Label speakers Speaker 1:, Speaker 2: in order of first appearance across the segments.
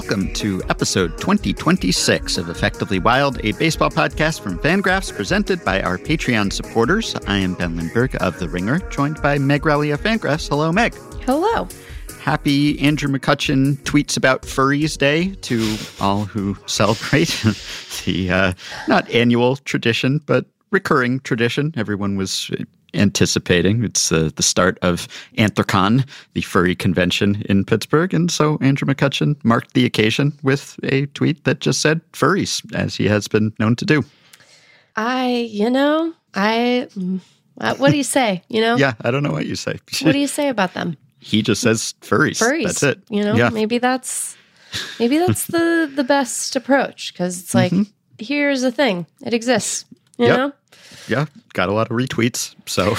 Speaker 1: Welcome to episode 2026 of Effectively Wild, a baseball podcast from Fangraphs presented by our Patreon supporters. I am Ben Lindbergh of The Ringer, joined by Meg Rowley of Fangraphs. Hello, Meg.
Speaker 2: Hello.
Speaker 1: Happy Andrew McCutchen tweets about Furries Day to all who celebrate the uh, not annual tradition, but recurring tradition. Everyone was anticipating. It's uh, the start of Anthrocon, the furry convention in Pittsburgh. And so Andrew McCutchen marked the occasion with a tweet that just said furries, as he has been known to do.
Speaker 2: I, you know, I, uh, what do you say? You know?
Speaker 1: yeah, I don't know what you say.
Speaker 2: what do you say about them?
Speaker 1: He just says furries.
Speaker 2: Furries.
Speaker 1: That's it.
Speaker 2: You know,
Speaker 1: yeah.
Speaker 2: maybe that's, maybe that's the, the best approach because it's like,
Speaker 1: Mm-hmm.
Speaker 2: here's the thing, it exists, you
Speaker 1: Yep.
Speaker 2: know?
Speaker 1: yeah, got a lot of retweets, so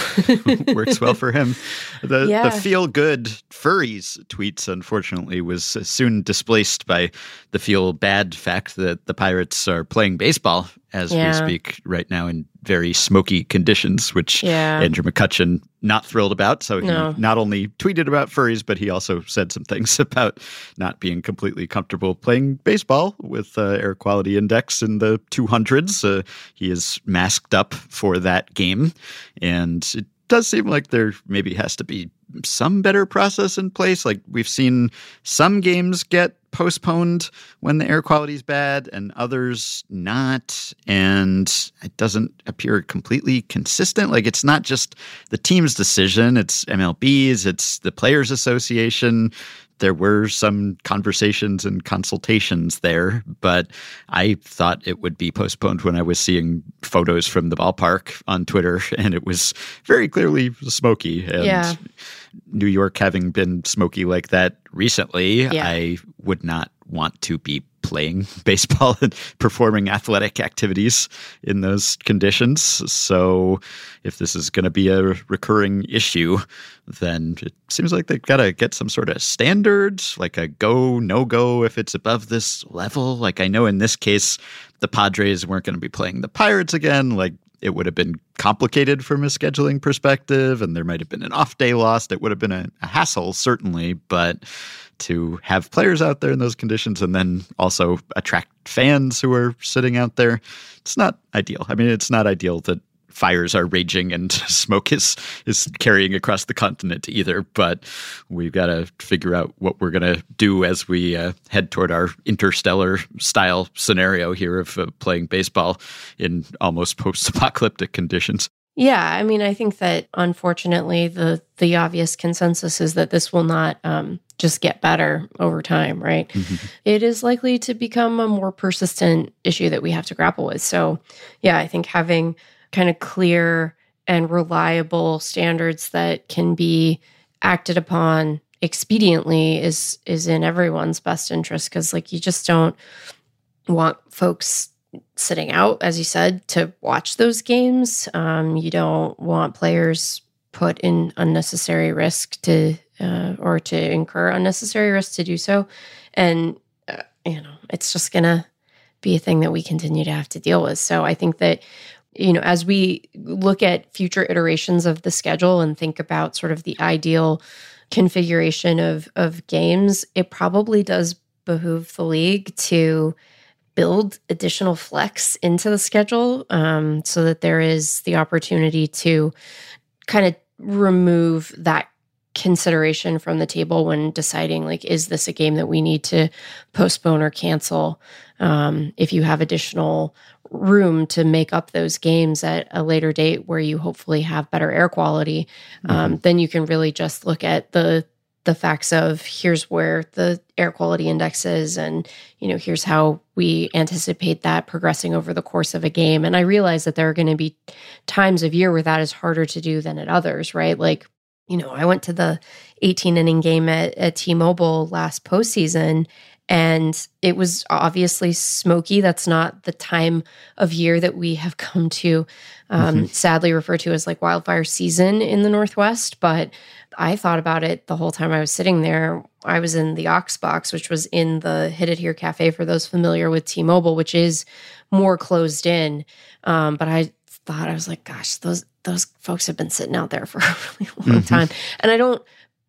Speaker 1: works well for him. The
Speaker 2: Yeah.
Speaker 1: the feel good furries tweets, unfortunately, was soon displaced by the feel bad fact that the Pirates are playing baseball as
Speaker 2: Yeah.
Speaker 1: we speak right now in very smoky conditions, which
Speaker 2: Yeah.
Speaker 1: Andrew McCutchen not thrilled about. So he not only tweeted about furries, but he also said some things about not being completely comfortable playing baseball with uh, air quality index in the 200s. Uh, he is masked up for that game, and it does seem like there maybe has to be some better process in place. Like we've seen some games get postponed when the air quality is bad and others not and it doesn't appear completely consistent like it's not just the team's decision it's mlb's it's the players association there were some conversations and consultations there, but I thought it would be postponed when I was seeing photos from the ballpark on Twitter, and it was very clearly smoky. And
Speaker 2: Yeah.
Speaker 1: New York having been smoky like that recently,
Speaker 2: Yeah.
Speaker 1: I would not want to be playing baseball and performing athletic activities in those conditions. So, if this is going to be a recurring issue, then it seems like they've got to get some sort of standard, like a go, no go if it's above this level. Like, I know in this case, the Padres weren't going to be playing the Pirates again. Like, it would have been complicated from a scheduling perspective, and there might have been an off day lost. It would have been a, a hassle, certainly, but to have players out there in those conditions and then also attract fans who are sitting out there, it's not ideal. I mean, it's not ideal that fires are raging and smoke is is carrying across the continent either. But we've got to figure out what we're going to do as we uh, head toward our interstellar style scenario here of uh, playing baseball in almost post apocalyptic conditions.
Speaker 2: Yeah, I mean, I think that unfortunately, the the obvious consensus is that this will not um, just get better over time, right? It is likely to become a more persistent issue that we have to grapple with. So, yeah, I think having kind of clear and reliable standards that can be acted upon expediently is is in everyone's best interest because, like, you just don't want folks sitting out, as you said, to watch those games. Um, you don't want players put in unnecessary risk to uh, or to incur unnecessary risk to do so, and uh, you know it's just gonna be a thing that we continue to have to deal with. So I think that you know as we look at future iterations of the schedule and think about sort of the ideal configuration of of games, it probably does behoove the league to build additional flex into the schedule um, so that there is the opportunity to kind of remove that consideration from the table when deciding like is this a game that we need to postpone or cancel um, if you have additional room to make up those games at a later date where you hopefully have better air quality um, then you can really just look at the the facts of here's where the air quality index is and you know here's how we anticipate that progressing over the course of a game. And i realize that there are going to be times of year where that is harder to do than at others right? Like you know i went to the 18 inning game at, at t-mobile last postseason and it was obviously smoky that's not the time of year that we have come to um, sadly refer to as like wildfire season in the northwest but I thought about it the whole time I was sitting there. I was in the Ox box, which was in the Hit It Here Cafe for those familiar with T Mobile, which is more closed in. Um, but I thought, I was like, gosh, those those folks have been sitting out there for a really long time. And I don't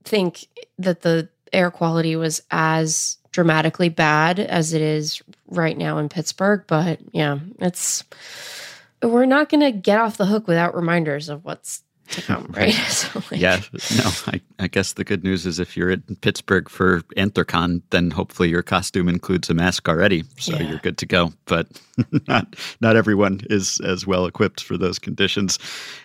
Speaker 2: think that the air quality was as dramatically bad as it is right now in Pittsburgh. But yeah, it's we're not going to get off the hook without reminders of what's to come, right?
Speaker 1: so, like, yeah, no, I, I, guess the good news is if you're in Pittsburgh for Anthrocon, then hopefully your costume includes a mask already, so yeah. you're good to go. But not not everyone is as well equipped for those conditions.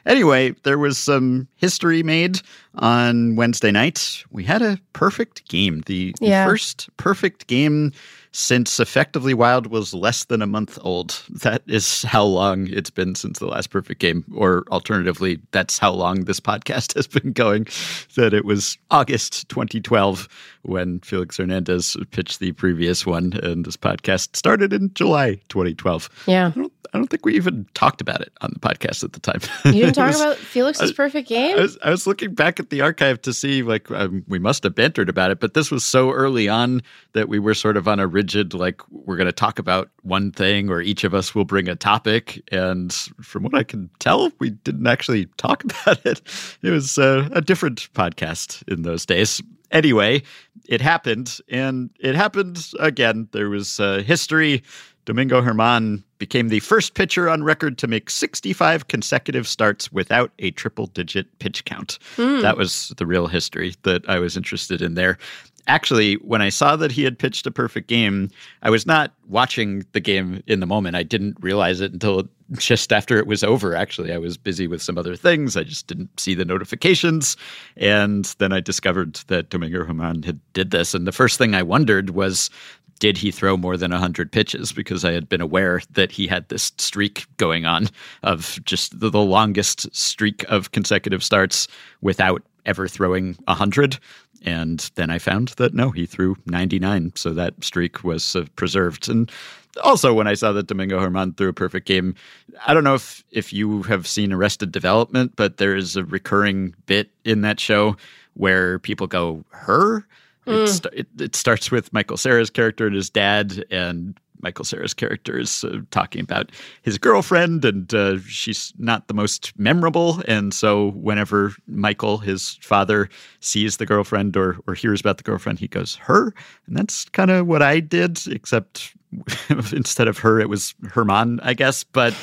Speaker 1: Anyway, there was some history made on Wednesday night. We had a perfect game, the, yeah. the first perfect game since effectively Wild was less than a month old. That is how long it's been since the last perfect game. Or alternatively, that's how long this podcast has been going. That it was August 2012 when Felix Hernandez pitched the previous one, and this podcast started in July 2012.
Speaker 2: Yeah.
Speaker 1: I don't think we even talked about it on the podcast at the time.
Speaker 2: You didn't talk was, about Felix's perfect game.
Speaker 1: I was, I was, looking back at the archive to see, like, um, we must have bantered about it, but this was so early on that we were sort of on a rigid, like, we're going to talk about one thing, or each of us will bring a topic. And from what I can tell, we didn't actually talk about it. It was uh, a different podcast in those days. Anyway, it happened, and it happened again. There was uh, history Domingo Germán became the first pitcher on record to make 65 consecutive starts without a triple digit pitch count. Mm. That was the real history that I was interested in there. Actually, when I saw that he had pitched a perfect game, I was not watching the game in the moment. I didn't realize it until just after it was over. Actually, I was busy with some other things. I just didn't see the notifications. And then I discovered that Domingo Germán had did this. And the first thing I wondered was did he throw more than 100 pitches because I had been aware that he had this streak going on of just the, the longest streak of consecutive starts without ever throwing 100. And then I found that no, he threw 99. So that streak was uh, preserved. And also, when I saw that Domingo Germán threw a perfect game, I don't know if, if you have seen Arrested Development, but there is a recurring bit in that show where people go, her? Mm. It, it, it, starts with Michael Cera's character and his dad, and Michael Cera's character is uh, talking about his girlfriend, and uh, she's not the most memorable. And so, whenever Michael, his father, sees the girlfriend or or hears about the girlfriend, he goes her, and that's kind of what I did, except instead of her, it was Germán, I guess, but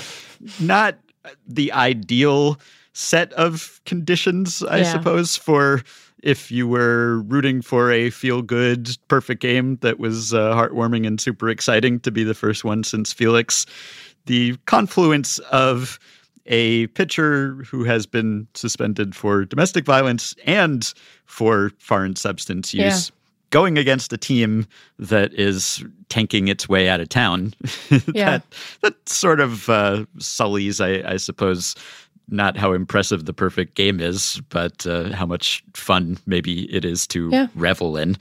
Speaker 1: not the ideal set of conditions, I yeah. suppose, for if you were rooting for a feel good, perfect game that was uh, heartwarming and super exciting to be the first one since Felix, the confluence of a pitcher who has been suspended for domestic violence and for foreign substance use. Yeah. Going against a team that is tanking its way out of town, yeah. that that sort of uh, sullies, I, I suppose, not how impressive the perfect game is, but uh, how much fun maybe it is to yeah. revel in.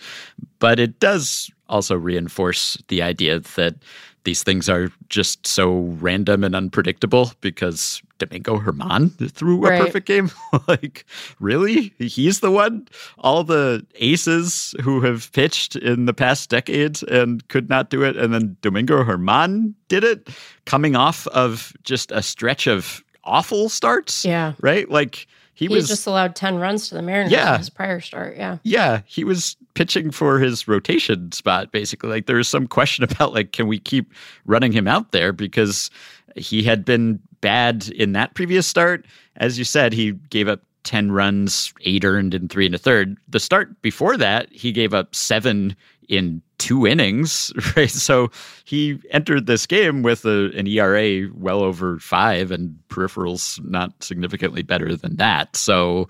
Speaker 1: But it does also reinforce the idea that these things are just so random and unpredictable because Domingo Germán threw a right. perfect game. like, really? He's the one? All the aces who have pitched in the past decade and could not do it. And then Domingo Germán did it, coming off of just a stretch of awful starts.
Speaker 2: Yeah.
Speaker 1: Right? Like he, he was
Speaker 2: just allowed 10 runs to the Mariners yeah, his prior start. Yeah.
Speaker 1: Yeah. He was pitching for his rotation spot, basically. Like there was some question about like, can we keep running him out there? Because he had been bad in that previous start. As you said, he gave up 10 runs, eight earned, and three and a third. The start before that, he gave up seven in two innings, right? So he entered this game with a, an ERA well over five and peripherals not significantly better than that. So,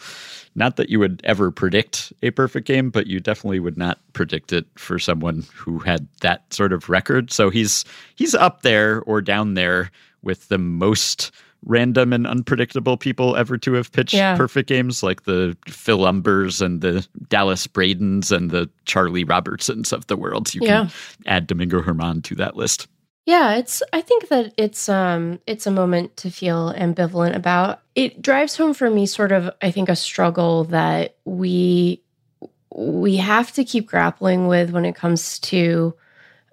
Speaker 1: not that you would ever predict a perfect game, but you definitely would not predict it for someone who had that sort of record. So he's he's up there or down there with the most random and unpredictable people ever to have pitched yeah. perfect games, like the Phil Humbers and the Dallas Bradens and the Charlie Robertsons of the world. You yeah. can add Domingo Germán to that list.
Speaker 2: Yeah, it's I think that it's um it's a moment to feel ambivalent about. It drives home for me sort of I think a struggle that we we have to keep grappling with when it comes to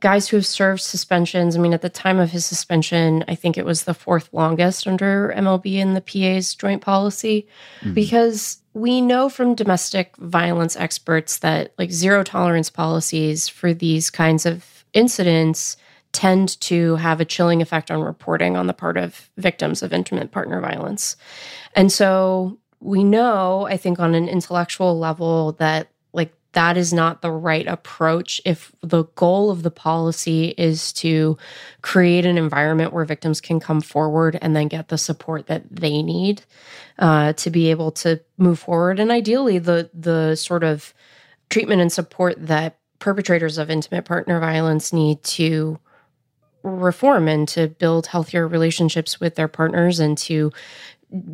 Speaker 2: guys who have served suspensions. I mean, at the time of his suspension, I think it was the fourth longest under MLB and the PA's joint policy mm-hmm. because we know from domestic violence experts that like zero tolerance policies for these kinds of incidents tend to have a chilling effect on reporting on the part of victims of intimate partner violence. And so we know, I think, on an intellectual level, that that is not the right approach if the goal of the policy is to create an environment where victims can come forward and then get the support that they need uh, to be able to move forward. And ideally, the the sort of treatment and support that perpetrators of intimate partner violence need to reform and to build healthier relationships with their partners and to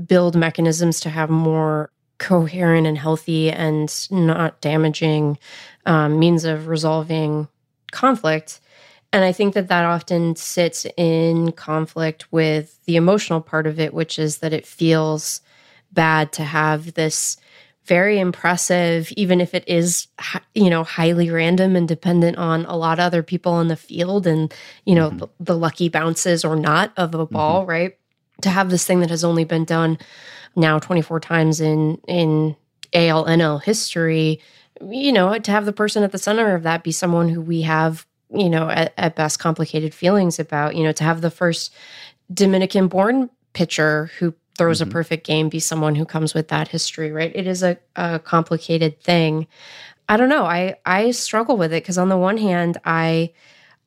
Speaker 2: build mechanisms to have more coherent and healthy and not damaging um, means of resolving conflict. And I think that that often sits in conflict with the emotional part of it, which is that it feels bad to have this very impressive, even if it is, you know, highly random and dependent on a lot of other people in the field and, you know, mm-hmm. the, the, lucky bounces or not of a ball, mm-hmm. right? To have this thing that has only been done now 24 times in, in ALNL history, you know, to have the person at the center of that be someone who we have, you know, at, at best complicated feelings about, you know, to have the first Dominican born pitcher who throws mm-hmm. a perfect game be someone who comes with that history, right? It is a, a complicated thing. I don't know. I I struggle with it because on the one hand, I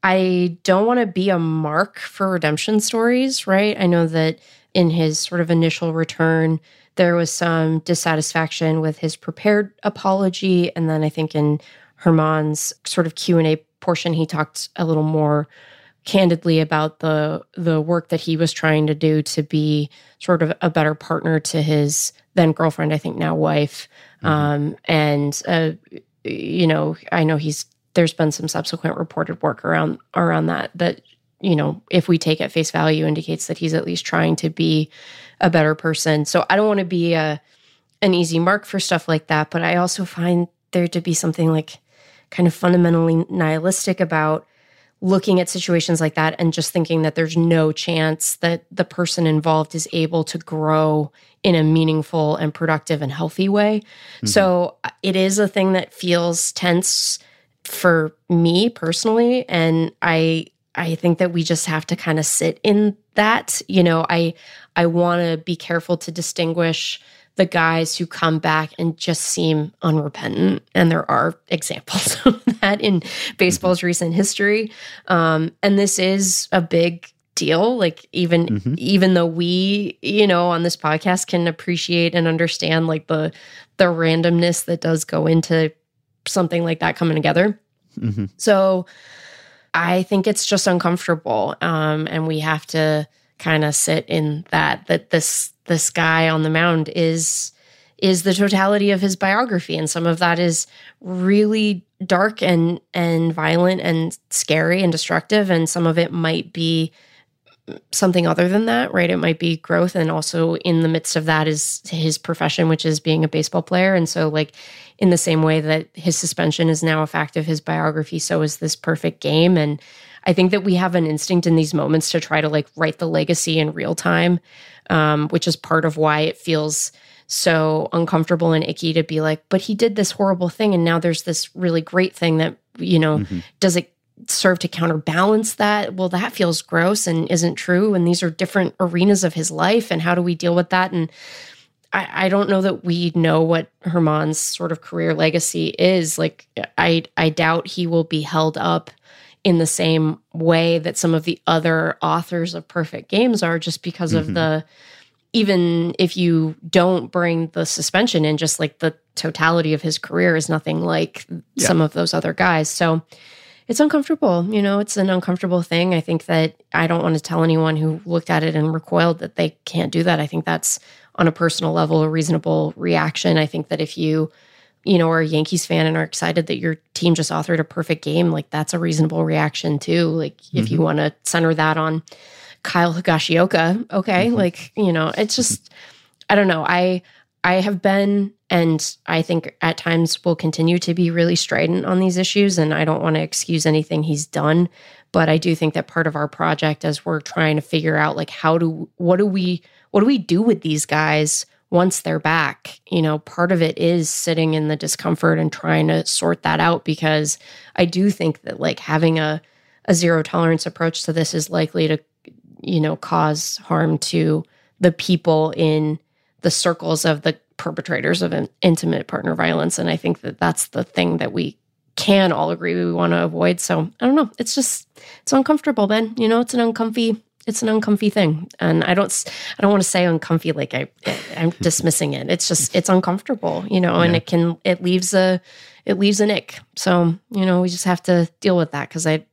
Speaker 2: I don't want to be a mark for redemption stories, right? I know that in his sort of initial return, there was some dissatisfaction with his prepared apology, and then I think in Germán's sort of Q and A portion, he talked a little more candidly about the the work that he was trying to do to be sort of a better partner to his then girlfriend, I think now wife. Mm-hmm. Um, and uh, you know, I know he's there's been some subsequent reported work around around that that you know, if we take at face value, indicates that he's at least trying to be a better person. So I don't want to be a an easy mark for stuff like that, but I also find there to be something like kind of fundamentally nihilistic about looking at situations like that and just thinking that there's no chance that the person involved is able to grow in a meaningful and productive and healthy way. Mm-hmm. So uh, it is a thing that feels tense for me personally and I I think that we just have to kind of sit in that. You know, I I want to be careful to distinguish the guys who come back and just seem unrepentant. And there are examples of that in baseball's recent history. Um, and this is a big deal like even mm-hmm. even though we you know on this podcast can appreciate and understand like the the randomness that does go into something like that coming together mm-hmm. so i think it's just uncomfortable um and we have to kind of sit in that that this this guy on the mound is is the totality of his biography and some of that is really dark and and violent and scary and destructive and some of it might be something other than that right it might be growth and also in the midst of that is his profession which is being a baseball player and so like in the same way that his suspension is now a fact of his biography so is this perfect game and i think that we have an instinct in these moments to try to like write the legacy in real time um, which is part of why it feels so uncomfortable and icky to be like, but he did this horrible thing. And now there's this really great thing that, you know, mm-hmm. does it serve to counterbalance that? Well, that feels gross and isn't true. And these are different arenas of his life. And how do we deal with that? And I, I don't know that we know what Germán's sort of career legacy is. Like, I, I doubt he will be held up in the same way that some of the other authors of perfect games are just because mm-hmm. of the even if you don't bring the suspension in just like the totality of his career is nothing like yeah. some of those other guys so it's uncomfortable you know it's an uncomfortable thing i think that i don't want to tell anyone who looked at it and recoiled that they can't do that i think that's on a personal level a reasonable reaction i think that if you you know, are a Yankees fan and are excited that your team just authored a perfect game, like that's a reasonable reaction too. Like mm-hmm. if you mm-hmm. want to center that on Kyle Higashioka, okay, mm-hmm. like, you know, it's just I don't know. I I have been, and I think at times will continue to be really strident on these issues. And I don't want to excuse anything he's done, but I do think that part of our project, as we're trying to figure out, like, how do, what do we, what do we do with these guys once they're back? You know, part of it is sitting in the discomfort and trying to sort that out because I do think that, like, having a, a zero tolerance approach to this is likely to, you know, cause harm to the people in the circles of the perpetrators of intimate partner violence. And I think that that's the thing that we can all agree we want to avoid. So I don't know. It's just it's uncomfortable, Ben. You know, it's an uncomfy it's an uncomfy thing, and I don't I don't want to say uncomfy like I I'm dismissing it. It's just it's uncomfortable, you know, and yeah. it can it leaves a it leaves an ick. So you know, we just have to deal with that because I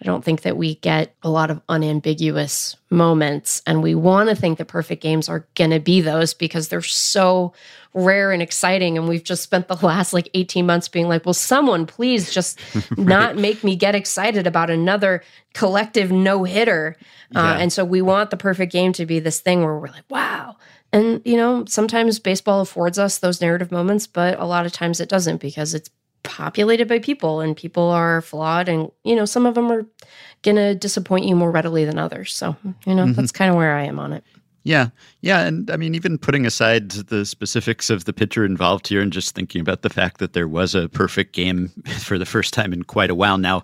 Speaker 2: I don't think that we get a lot of unambiguous moments. And we want to think that perfect games are going to be those because they're so rare and exciting. And we've just spent the last like 18 months being like, well, someone please just right. not make me get excited about another collective no hitter. Uh, yeah. Uh, and so we want the perfect game to be this thing where we're like, wow. And, you know, sometimes baseball affords us those narrative moments, but a lot of times it doesn't because it's populated by people and people are flawed and you know some of them are going to disappoint you more readily than others. So you know mm-hmm. that's kind of where i am on it.
Speaker 1: Yeah. Yeah and i mean even putting aside the specifics of the pitcher involved here and just thinking about the fact that there was a perfect game for the first time in quite a while. Now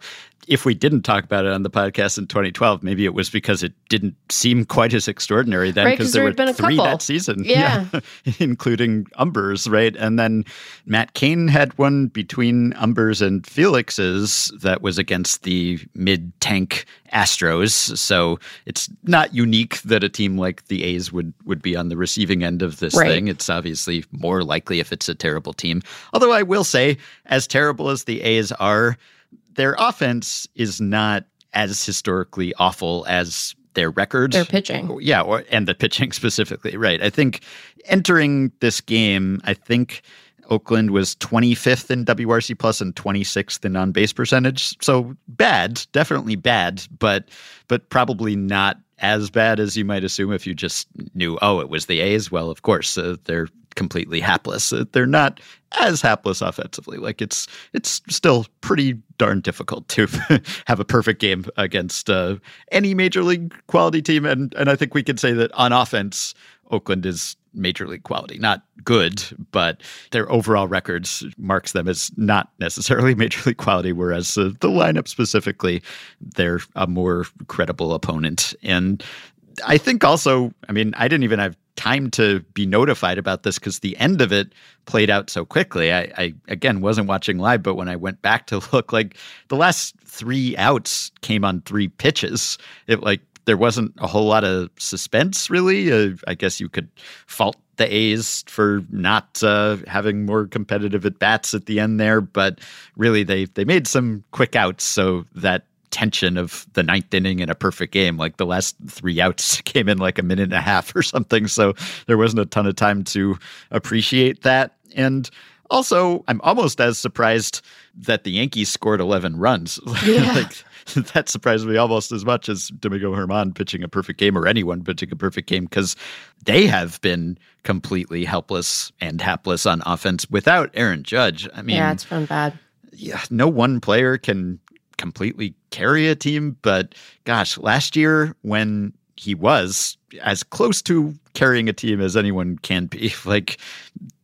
Speaker 1: if we didn't talk about it on the podcast in 2012, maybe it was because it didn't seem quite as extraordinary then because
Speaker 2: right, there,
Speaker 1: there
Speaker 2: were
Speaker 1: three
Speaker 2: couple.
Speaker 1: that season.
Speaker 2: Yeah. yeah.
Speaker 1: including Humber's, right? And then Matt Cain had one between Humber's and Felix's that was against the mid tank Astros. So it's not unique that a team like the A's would, would be on the receiving end of this
Speaker 2: right.
Speaker 1: thing. It's obviously more likely if it's a terrible team. Although I will say, as terrible as the A's are, their offense is not as historically awful as their record.
Speaker 2: Their pitching.
Speaker 1: Yeah, or, and the pitching specifically. Right. I think entering this game, I think Oakland was 25th in WRC plus and 26th in on base percentage. So bad, definitely bad, but but probably not as bad as you might assume if you just knew, oh, it was the A's. Well, of course, uh, they're completely hapless. Uh, they're not as hapless offensively. Like it's it's still pretty darn difficult to have a perfect game against uh, any major league quality team, and and I think we can say that on offense, Oakland is major league quality. Not good, but their overall records marks them as not necessarily major league quality. Whereas uh, the lineup specifically, they're a more credible opponent. And I think also, I mean, I didn't even have time to be notified about this because the end of it played out so quickly. I, I, again wasn't watching live, but when I went back to look, like the last three outs came on three pitches. It like there wasn't a whole lot of suspense, really. Uh, I guess you could fault the A's for not uh, having more competitive at bats at the end there, but really they they made some quick outs, so that tension of the ninth inning in a perfect game. Like the last three outs came in like a minute and a half or something, so there wasn't a ton of time to appreciate that. And also, I'm almost as surprised that the Yankees scored 11 runs.
Speaker 2: Yeah.
Speaker 1: like, that surprised me almost as much as Domingo Germán pitching a perfect game or anyone pitching a perfect game because they have been completely helpless and hapless on offense without Aaron Judge. I mean,
Speaker 2: yeah, it's been bad.
Speaker 1: Yeah, no one player can completely carry a team, but gosh, last year when he was as close to carrying a team as anyone can be, like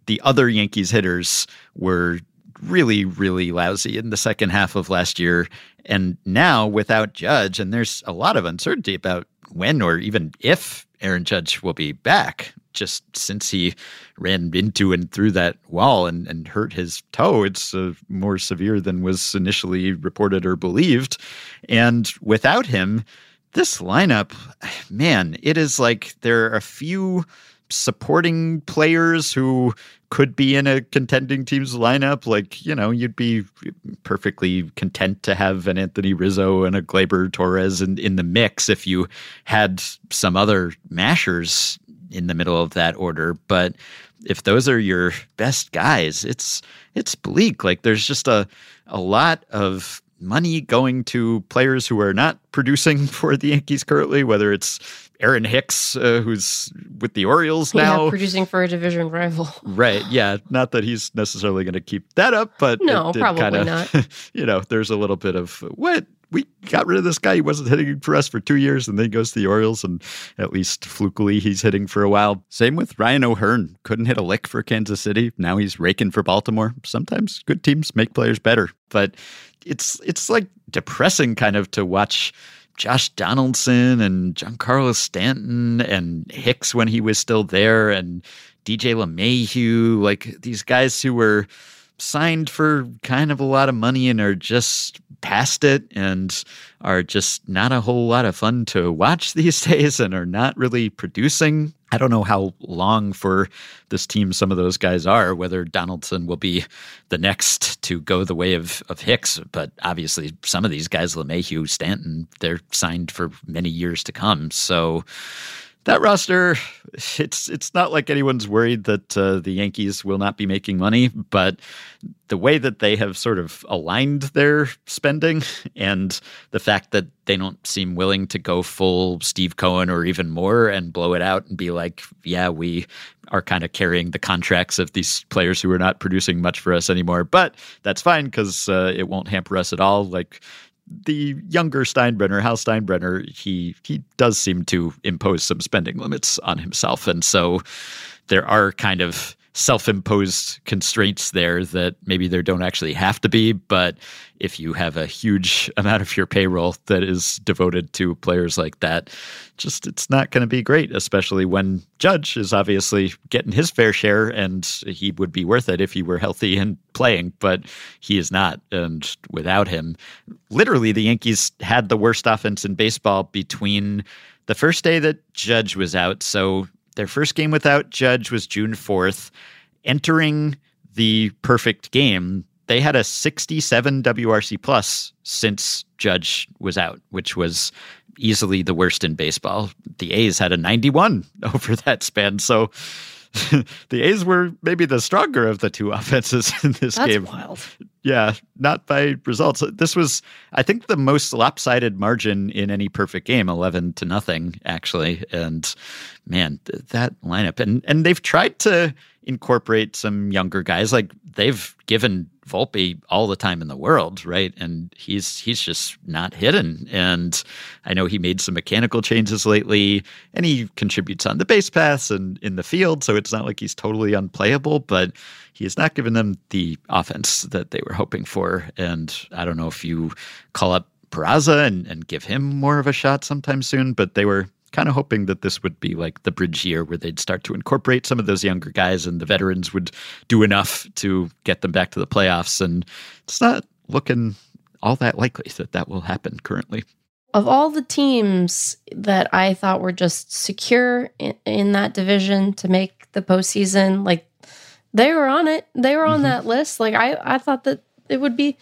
Speaker 1: the other Yankees hitters were really, really lousy in the second half of last year. And now without Judge, and there's a lot of uncertainty about when or even if Aaron Judge will be back, just since he ran into and through that wall and, and hurt his toe. It's uh, more severe than was initially reported or believed. And without him, this lineup, man, it is like there are a few supporting players who could be in a contending team's lineup. Like, you know, you'd be perfectly content to have an Anthony Rizzo and a Gleyber Torres in, in the mix if you had some other mashers in the middle of that order. But if those are your best guys, it's it's bleak. Like there's just a a lot of money going to players who are not producing for the Yankees currently, whether it's Aaron Hicks, uh, who's with the Orioles now,
Speaker 2: yeah, producing for a division rival.
Speaker 1: Right. Yeah. Not that he's necessarily going to keep that up, but
Speaker 2: no, probably kinda, not.
Speaker 1: You know, there's a little bit of what we got rid of this guy. He wasn't hitting for us for two years, and then he goes to the Orioles, and at least flukily he's hitting for a while. Same with Ryan O'Hearn. Couldn't hit a lick for Kansas City. Now he's raking for Baltimore. Sometimes good teams make players better, but it's it's like depressing kind of to watch Josh Donaldson and Giancarlo Stanton and Hicks when he was still there and DJ LeMahieu, like these guys who were signed for kind of a lot of money and are just past it and are just not a whole lot of fun to watch these days and are not really producing. I don't know how long for this team some of those guys are, whether Donaldson will be the next to go the way of, of Hicks, but obviously some of these guys, LeMahieu, Stanton, they're signed for many years to come. So that roster, it's it's not like anyone's worried that uh, the Yankees will not be making money, but the way that they have sort of aligned their spending and the fact that they don't seem willing to go full Steve Cohen or even more and blow it out and be like, yeah, we are kind of carrying the contracts of these players who are not producing much for us anymore. But that's fine because uh, it won't hamper us at all. Like the younger Steinbrenner, Hal Steinbrenner, he he does seem to impose some spending limits on himself, and so there are kind of self-imposed constraints there that maybe there don't actually have to be but if you have a huge amount of your payroll that is devoted to players like that just it's not going to be great especially when judge is obviously getting his fair share and he would be worth it if he were healthy and playing but he is not. And without him literally the yankees had the worst offense in baseball between the first day that judge was out. So their first game without Judge was June 4th. Entering the perfect game, they had a 67 WRC plus since Judge was out, which was easily the worst in baseball. The A's had a 91 over that span. So the A's were maybe the stronger of the two offenses in this
Speaker 2: That's
Speaker 1: game.
Speaker 2: Wild.
Speaker 1: Yeah, not by results. This was, I think, the most lopsided margin in any perfect game, eleven to nothing, actually. And man, th- that lineup, and and they've tried to incorporate some younger guys. Like they've given Volpe all the time in the world, right? And he's he's just not hidden. And I know he made some mechanical changes lately, and he contributes on the base paths and in the field, so it's not like he's totally unplayable, but he has not given them the offense that they were hoping for. And I don't know if you call up Peraza and, and give him more of a shot sometime soon, but they were kind of hoping that this would be like the bridge year where they'd start to incorporate some of those younger guys and the veterans would do enough to get them back to the playoffs. And it's not looking all that likely that that will happen currently.
Speaker 2: Of all the teams that I thought were just secure in, in that division to make the postseason, like they were on it, they were on mm-hmm. that list. Like I, I thought that it would be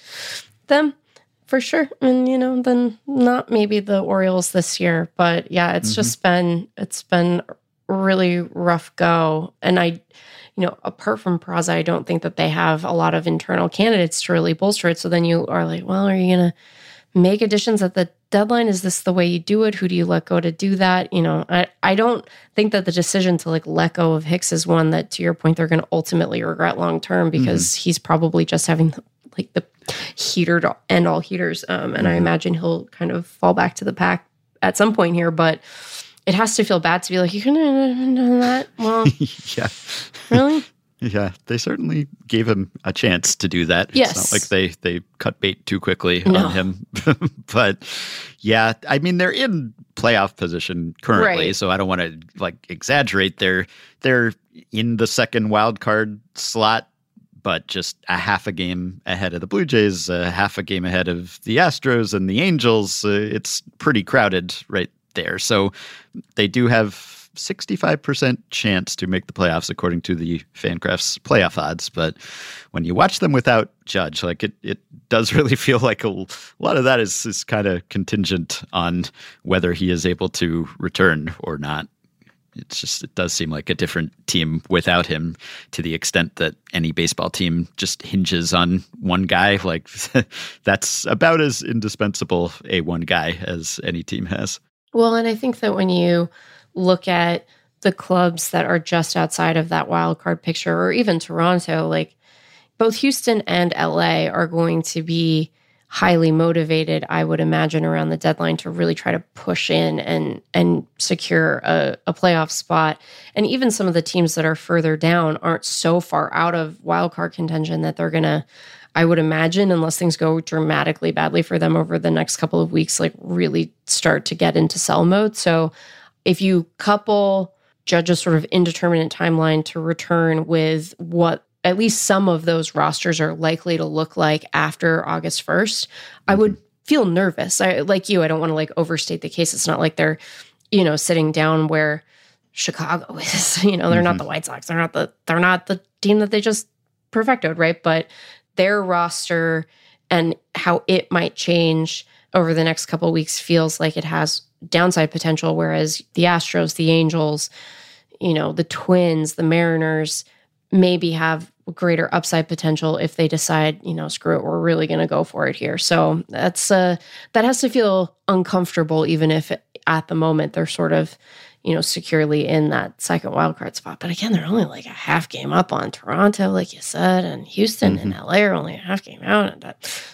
Speaker 2: them for sure. And you know, then not maybe the Orioles this year, but yeah, it's mm-hmm. just been it's been really rough go. And I, you know, apart from Peraza, I don't think that they have a lot of internal candidates to really bolster it. So then you are like, well, are you gonna make additions at the deadline? Is this the way you do it? Who do you let go to do that? You know, I, I don't think that the decision to like let go of Hicks is one that, to your point, they're going to ultimately regret long term because mm-hmm. he's probably just having like the heater to end all heaters. Um, and mm-hmm. I imagine he'll kind of fall back to the pack at some point here, but it has to feel bad to be like, you couldn't have done that. Well,
Speaker 1: yeah.
Speaker 2: Really?
Speaker 1: Yeah, they certainly gave him a chance to do that.
Speaker 2: Yes.
Speaker 1: It's not like they they cut bait too quickly
Speaker 2: no.
Speaker 1: on him. but yeah, I mean they're in playoff position currently,
Speaker 2: right.
Speaker 1: so I don't want to like exaggerate. They're they're in the second wild card slot but just a half a game ahead of the Blue Jays, a half a game ahead of the Astros and the Angels. Uh, it's pretty crowded right there. So they do have 65% chance to make the playoffs according to the Fangraphs playoff odds. But when you watch them without Judge, like it, it does really feel like a, a lot of that is, is kind of contingent on whether he is able to return or not it's just it does seem like a different team without him to the extent that any baseball team just hinges on one guy. Like that's about as indispensable a one guy as any team has.
Speaker 2: Well, and I think that when you look at the clubs that are just outside of that wild card picture, or even Toronto, like both Houston and LA are going to be highly motivated, I would imagine, around the deadline to really try to push in and and secure a, a playoff spot. And even some of the teams that are further down aren't so far out of wildcard contention that they're gonna, I would imagine, unless things go dramatically badly for them over the next couple of weeks, like really start to get into sell mode. So if you couple Judge's sort of indeterminate timeline to return with what at least some of those rosters are likely to look like after August 1st, I would mm-hmm. feel nervous. I like you, I don't want to like overstate the case. It's not like they're, you know, sitting down where Chicago is. You know, they're mm-hmm. not the White Sox. They're not the they're not the team that they just perfected, right? But their roster and how it might change over the next couple weeks feels like it has downside potential whereas the Astros, the Angels, you know, the Twins, the Mariners maybe have greater upside potential if they decide, you know, screw it, we're really going to go for it here. So that's uh that has to feel uncomfortable even if at the moment they're sort of, you know, securely in that second wildcard spot. But again, they're only like a half game up on Toronto, like you said, and Houston mm-hmm. and LA are only a half game out.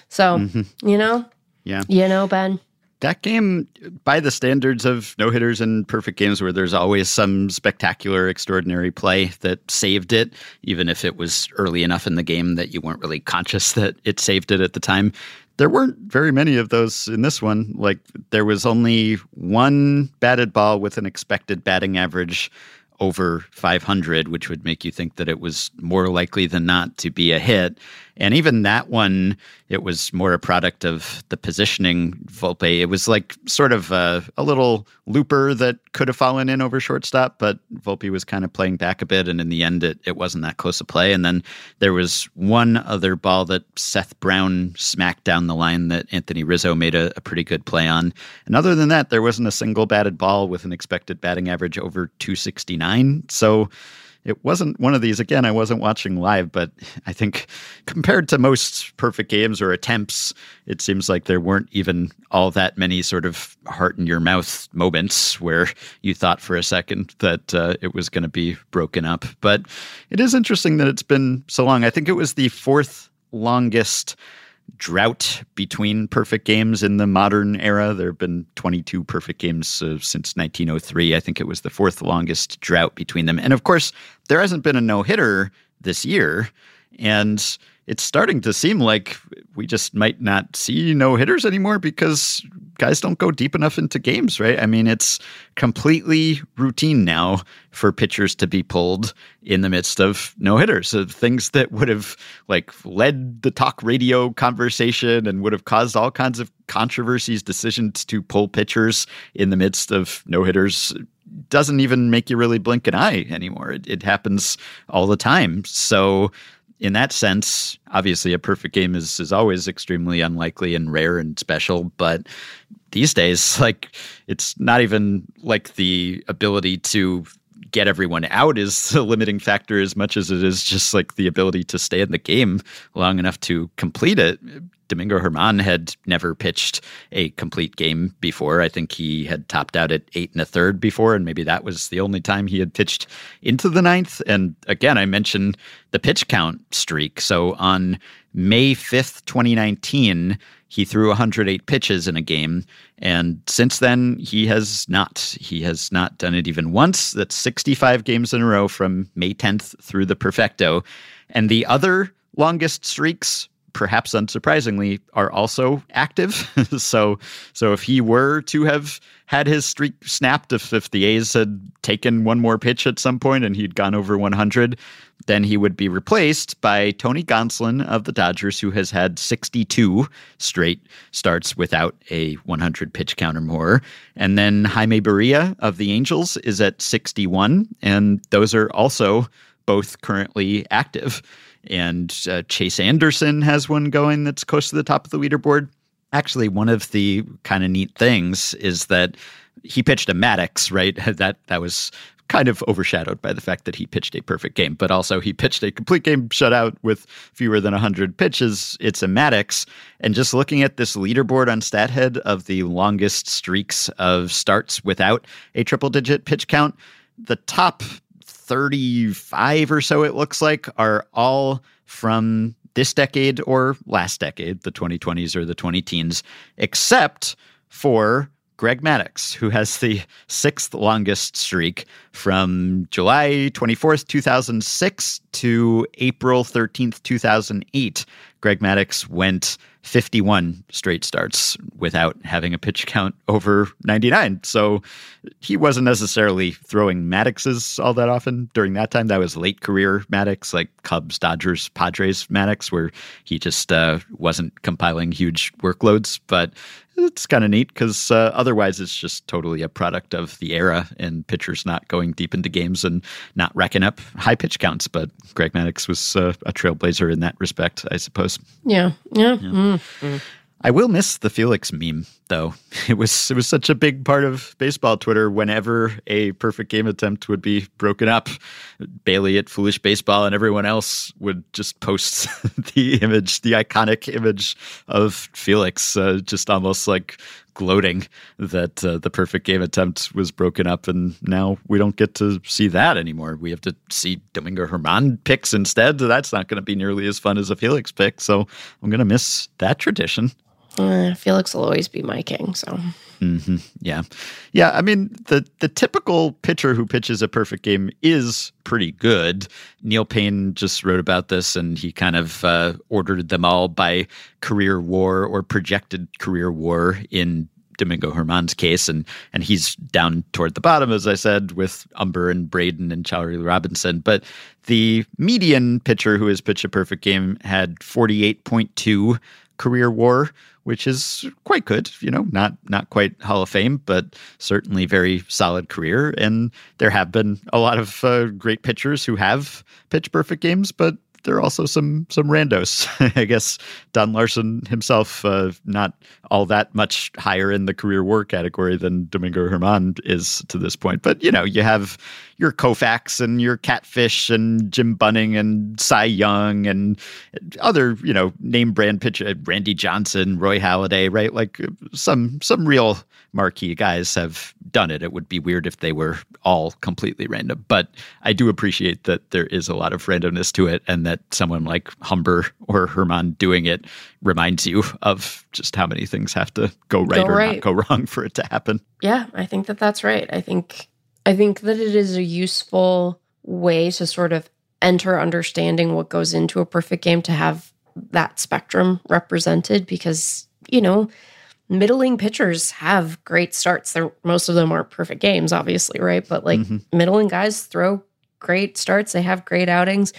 Speaker 2: So, mm-hmm. you know,
Speaker 1: yeah,
Speaker 2: you know, Ben
Speaker 1: that game, by the standards of no hitters and perfect games, where there's always some spectacular, extraordinary play that saved it, even if it was early enough in the game that you weren't really conscious that it saved it at the time. There weren't very many of those in this one. Like, there was only one batted ball with an expected batting average over 500, which would make you think that it was more likely than not to be a hit. And even that one, it was more a product of the positioning Volpe. It was like sort of a, a, little looper that could have fallen in over shortstop, but Volpe was kind of playing back a bit. And in the end, it, it wasn't that close a play. And then there was one other ball that Seth Brown smacked down the line that Anthony Rizzo made a, a pretty good play on. And other than that, there wasn't a single batted ball with an expected batting average over 269. So, it wasn't one of these. Again i wasn't watching live but i think compared to most perfect games or attempts it seems like there weren't even all that many sort of heart in your mouth moments where you thought for a second that uh, it was going to be broken up. But it is interesting that it's been so long. I think it was the fourth longest drought between perfect games in the modern era. There have been 22 perfect games uh, since 1903. I think it was the fourth longest drought between them. And of course, there hasn't been a no hitter this year. And it's starting to seem like we just might not see no hitters anymore because guys don't go deep enough into games, right? I mean, it's completely routine now for pitchers to be pulled in the midst of no hitters. So things that would have like led the talk radio conversation and would have caused all kinds of controversies, decisions to pull pitchers in the midst of no hitters doesn't even make you really blink an eye anymore. It, it happens all the time. So in that sense, obviously a perfect game is is always extremely unlikely and rare and special, but these days like it's not even like the ability to get everyone out is the limiting factor as much as it is just like the ability to stay in the game long enough to complete it. Domingo Germán had never pitched a complete game before. I think he had topped out at eight and a third before, and maybe that was the only time he had pitched into the ninth. And again, I mentioned the pitch count streak. So on May 5th, 2019, he threw 108 pitches in a game. And since then, he has not. He has not done it even once. That's 65 games in a row from May 10th through the perfecto. And the other longest streaks perhaps unsurprisingly, are also active. so, so if he were to have had his streak snapped, if, if the A's had taken one more pitch at some point and he'd gone over 100, then he would be replaced by Tony Gonsolin of the Dodgers, who has had 62 straight starts without a 100 pitch count or more. And then Jaime Barria of the Angels is at 61, and those are also both currently active and uh, Chase Anderson has one going that's close to the top of the leaderboard. Actually, one of the kind of neat things is that he pitched a Maddux, right? That that was kind of overshadowed by the fact that he pitched a perfect game, but also he pitched a complete game shutout with fewer than 100 pitches. It's a Maddux. And just looking at this leaderboard on StatHead of the longest streaks of starts without a triple digit pitch count, the top 35 or so, it looks like, are all from this decade or last decade, the 2020s or the 20 teens, except for Greg Maddux, who has the sixth longest streak from July 24th, 2006 to April 13th, 2008. Greg Maddux went 51 straight starts without having a pitch count over 99. So he wasn't necessarily throwing Madduxes all that often during that time. That was late career Maddux, like Cubs, Dodgers, Padres Maddux, where he just uh, wasn't compiling huge workloads. But it's kind of neat because uh, otherwise it's just totally a product of the era and pitchers not going deep into games and not racking up high pitch counts. But Greg Maddux was uh, a trailblazer in that respect, I suppose.
Speaker 2: Yeah, yeah. yeah.
Speaker 1: I will miss the Felix meme though. It was it was such a big part of baseball Twitter whenever a perfect game attempt would be broken up. Bailey at Foolish Baseball and everyone else would just post the image, the iconic image of Felix, uh, just almost like gloating that uh, the perfect game attempt was broken up, and now we don't get to see that anymore. We have to see Domingo Germán picks instead. That's not going to be nearly as fun as a Felix pick, so I'm going to miss that tradition.
Speaker 2: Uh, Felix will always be my king. So.
Speaker 1: Mm-hmm. Yeah, yeah. I mean, the the typical pitcher who pitches a perfect game is pretty good. Neil Payne just wrote about this, and he kind of uh, ordered them all by career WAR or projected career WAR in Domingo Germán's case, and and he's down toward the bottom, as I said, with Humber and Braden and Charlie Robertson. But the median pitcher who has pitched a perfect game had 48.2 career WAR, which is quite good. You know, not not quite Hall of Fame, but certainly very solid career. And there have been a lot of uh, great pitchers who have pitched perfect games, but there are also some some randos. I guess Don Larsen himself, uh, not all that much higher in the career WAR category than Domingo Germán is to this point. But you know, you have your Koufax and your Catfish and Jim Bunning and Cy Young and other you know name brand pitcher uh, Randy Johnson, Roy Halladay, right? Like uh, some some real marquee guys have done it. It would be weird if they were all completely random. But I do appreciate that there is a lot of randomness to it and that someone like Humber or Germán doing it reminds you of just how many things have to go right go or right. not go wrong for it to happen.
Speaker 2: Yeah, I think that that's right. I think I think that it is a useful way to sort of enter understanding what goes into a perfect game to have that spectrum represented because, you know, middling pitchers have great starts. They're most of them aren't perfect games, obviously, right? But like mm-hmm. middling guys throw great starts. They have great outings.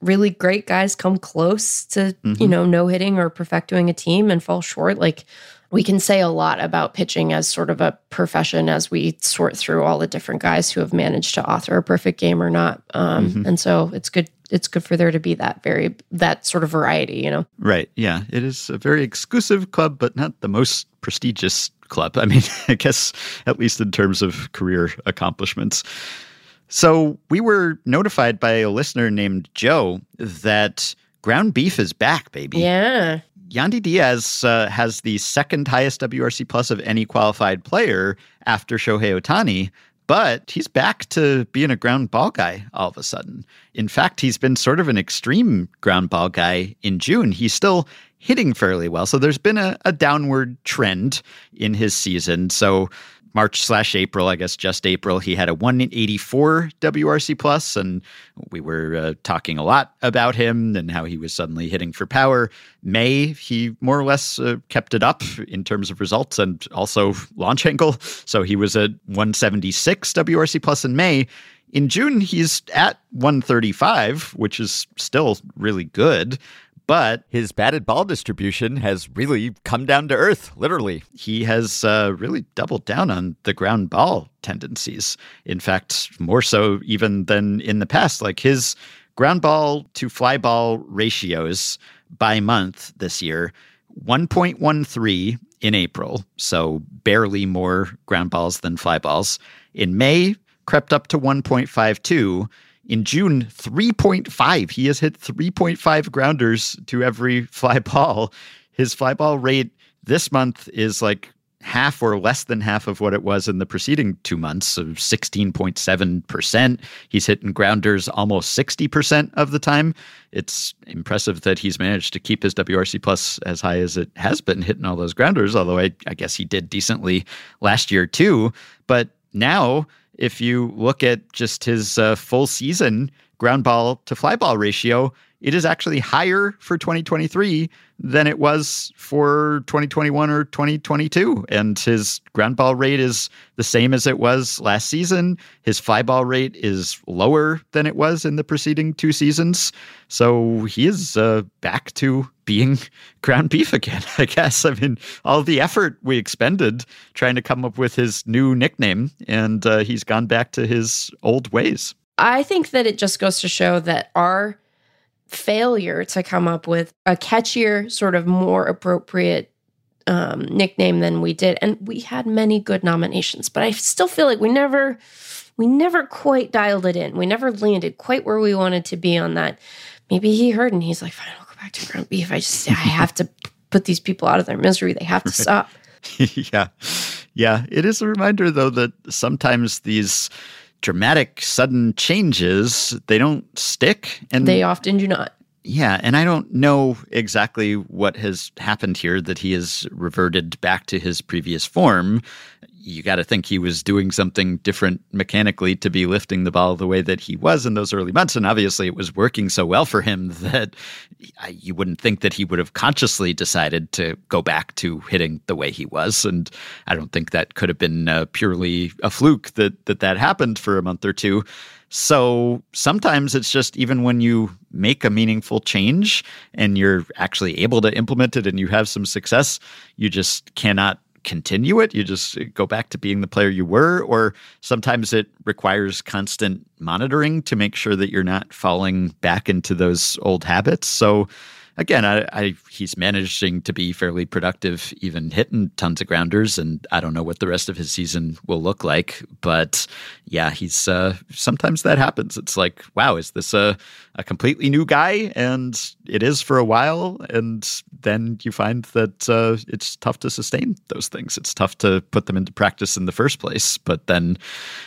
Speaker 2: Really great guys come close to, mm-hmm. you know, no hitting or perfecting a team and fall short. Like we can say a lot about pitching as sort of a profession as we sort through all the different guys who have managed to author a perfect game or not. Um, mm-hmm. And so it's good. It's good for there to be that very that sort of variety, you know.
Speaker 1: Right. Yeah. It is a very exclusive club, but not the most prestigious club. I mean, I guess at least in terms of career accomplishments. So we were notified by a listener named Joe that ground beef is back, baby.
Speaker 2: Yeah.
Speaker 1: Yandy Diaz uh, has the second highest WRC plus of any qualified player after Shohei Ohtani, but he's back to being a ground ball guy all of a sudden. In fact, he's been sort of an extreme ground ball guy in June. He's still hitting fairly well. So there's been a, a downward trend in his season. So March slash April, I guess just April, he had a 184 WRC plus, and we were uh, talking a lot about him and how he was suddenly hitting for power. May, he more or less uh, kept it up in terms of results and also launch angle. So he was at 176 WRC plus in May. In June, he's at 135, which is still really good but his batted ball distribution has really come down to earth, literally. He has uh, really doubled down on the ground ball tendencies. In fact, more so even than in the past. Like his ground ball to fly ball ratios by month this year 1.13 in April, so barely more ground balls than fly balls. In May, crept up to 1.52. In June, 3.5. He has hit 3.5 grounders to every fly ball. His fly ball rate this month is like half or less than half of what it was in the preceding two months, so 16.7%. He's hitting grounders almost 60% of the time. It's impressive that he's managed to keep his WRC plus as high as it has been hitting all those grounders, although I, I guess he did decently last year too. But now, if you look at just his uh, full season ground ball to fly ball ratio, it is actually higher for 2023 than it was for 2021 or 2022. And his ground ball rate is the same as it was last season. His fly ball rate is lower than it was in the preceding two seasons. So he is uh, back to being ground beef again, I guess. I mean, all the effort we expended trying to come up with his new nickname, and uh, he's gone back to his old ways.
Speaker 2: I think that it just goes to show that our failure to come up with a catchier, sort of more appropriate um, nickname than we did. And we had many good nominations, but I still feel like we never we never quite dialed it in. We never landed quite where we wanted to be on that. Maybe he heard and he's like, fine, I'll go back to ground beef. I just I have to put these people out of their misery. They have to stop.
Speaker 1: yeah. Yeah. It is a reminder though that sometimes these dramatic sudden changes they don't stick
Speaker 2: and they often do not
Speaker 1: yeah and i don't know exactly what has happened here that he has reverted back to his previous form you got to think he was doing something different mechanically to be lifting the ball the way that he was in those early months. And obviously, it was working so well for him that you wouldn't think that he would have consciously decided to go back to hitting the way he was. And I don't think that could have been uh, purely a fluke that, that that happened for a month or two. So sometimes it's just even when you make a meaningful change and you're actually able to implement it and you have some success, you just cannot continue it. You just uh, go back to being the player you were, or sometimes it requires constant monitoring to make sure that you're not falling back into those old habits. So again, I, I, he's managing to be fairly productive, even hitting tons of grounders, and I don't know what the rest of his season will look like. But yeah, he's uh, sometimes that happens. It's like, wow, is this a a completely new guy? And it is for a while, and then you find that uh, it's tough to sustain those things. It's tough to put them into practice in the first place. But then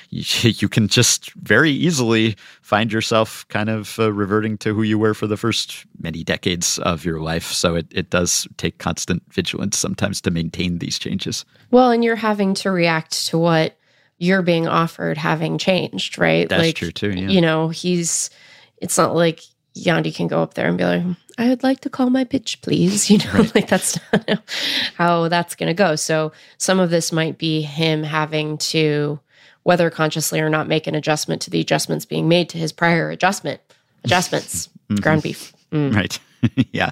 Speaker 1: you, you can just very easily find yourself kind of uh, reverting to who you were for the first many decades of your life. So it, it does take constant vigilance sometimes to maintain these changes.
Speaker 2: Well, and you're having to react to what you're being offered having changed, right?
Speaker 1: That's like, true too. Yeah.
Speaker 2: You know, he's, it's not like Yandy can go up there and be like, I would like to call my pitch, please. You know, right. like that's not how that's going to go. So some of this might be him having to, whether consciously or not, make an adjustment to the adjustments being made to his prior adjustment adjustments. mm-hmm. Ground beef,
Speaker 1: mm. right? yeah,